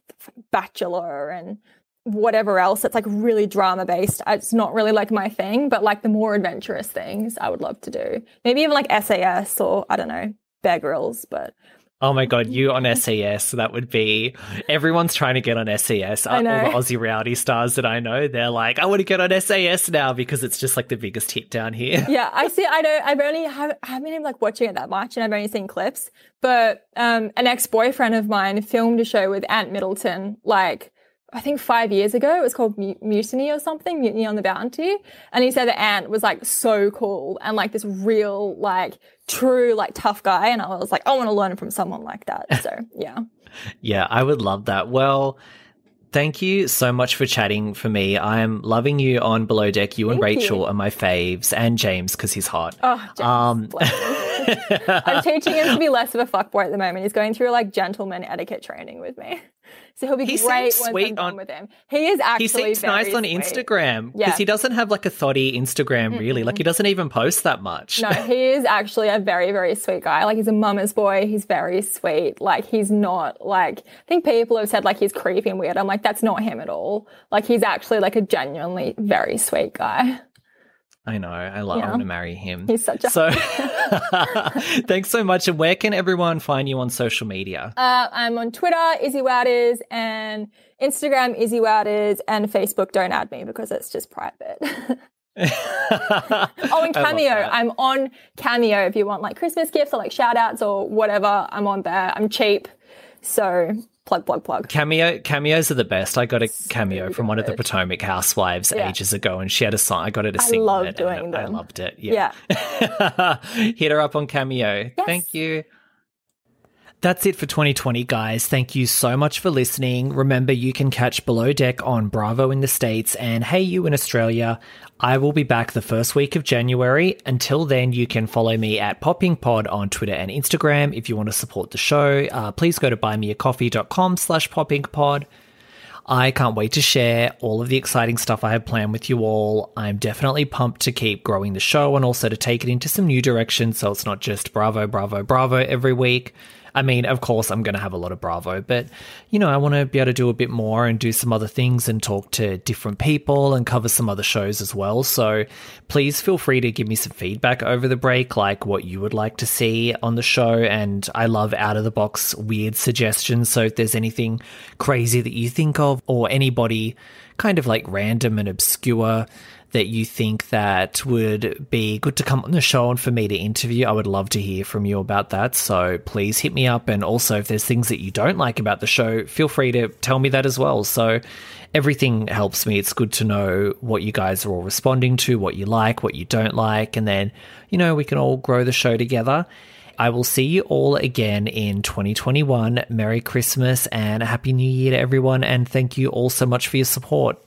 Bachelor and whatever else that's like really drama based. Uh, it's not really like my thing, but like the more adventurous things I would love to do. Maybe even like SAS or I don't know, Bear Grylls, but Oh my god, you on SAS, that would be everyone's trying to get on SAS. I All know. the Aussie reality stars that I know, they're like, I want to get on SAS now because it's just like the biggest hit down here. yeah, I see. I know. I've only have, I haven't been like watching it that much, and I've only seen clips. But um, an ex boyfriend of mine filmed a show with Ant Middleton, like I think five years ago. It was called Mutiny or something, Mutiny on the Bounty. And he said that Ant was like so cool and like this real, like true, like tough guy. And I was like, I want to learn from someone like that. So yeah, Yeah, I would love that. Well, thank you so much for chatting for me. I am loving you on Below Deck. You and Rachel you. are my faves, and James because he's hot. oh, James, Um. I'm teaching him to be less of a fuckboy at the moment. He's going through like gentleman etiquette training with me. So he'll be He great seems sweet I'm done on- with him. He is actually he seems very nice on sweet. Instagram because Yeah. he doesn't have like a thotty Instagram really. Like he doesn't even post that much. No, he is actually a very, very sweet guy. Like he's a mama's boy. He's very sweet. Like he's not like I think people have said like he's creepy and weird. I'm like, that's not him at all. Like he's actually like a genuinely very sweet guy. I know. I love. Yeah. I want to marry him. He's such a. So, thanks so much. And where can everyone find you on social media? Uh, I'm on Twitter, Izzy Wouters, and Instagram, Izzy Wouters, and Facebook. Don't add me because it's just private. oh, and Cameo. I'm on Cameo if you want like Christmas gifts or like shout outs or whatever. I'm on there. I'm cheap. So plug, plug, plug. Cameo cameos are the best. I got a cameo from one of the. Potomac housewives Yeah. ages ago, and she had a song. I got her to sing. love it, and doing I loved it. Yeah. Yeah. Hit her up on Cameo. Yes. Thank you. That's it for 2020, guys. Thank you so much for listening. Remember, you can catch Below Deck on Bravo in the States and Hayu in Australia. I will be back the first week of January. Until then, you can follow me at PopIncPod on Twitter and Instagram. If you want to support the show, uh, please go to buymeacoffee.com slash poppingpod. I can't wait to share all of the exciting stuff I have planned with you all. I'm definitely pumped to keep growing the show and also to take it into some new directions so it's not just Bravo, Bravo, Bravo every week. I mean, of course, I'm going to have a lot of Bravo, but you know, I want to be able to do a bit more and do some other things and talk to different people and cover some other shows as well. So please feel free to give me some feedback over the break, like what you would like to see on the show. And I love out of the box weird suggestions. So if there's anything crazy that you think of or anybody kind of like random and obscure that you think that would be good to come on the show and for me to interview, I would love to hear from you about that. So please hit me up. And also, if there's things that you don't like about the show, feel free to tell me that as well. So everything helps me. It's good to know what you guys are all responding to, what you like, what you don't like. And then, you know, we can all grow the show together. I will see you all again in 2021. Merry Christmas and a Happy New Year to everyone. And thank you all so much for your support.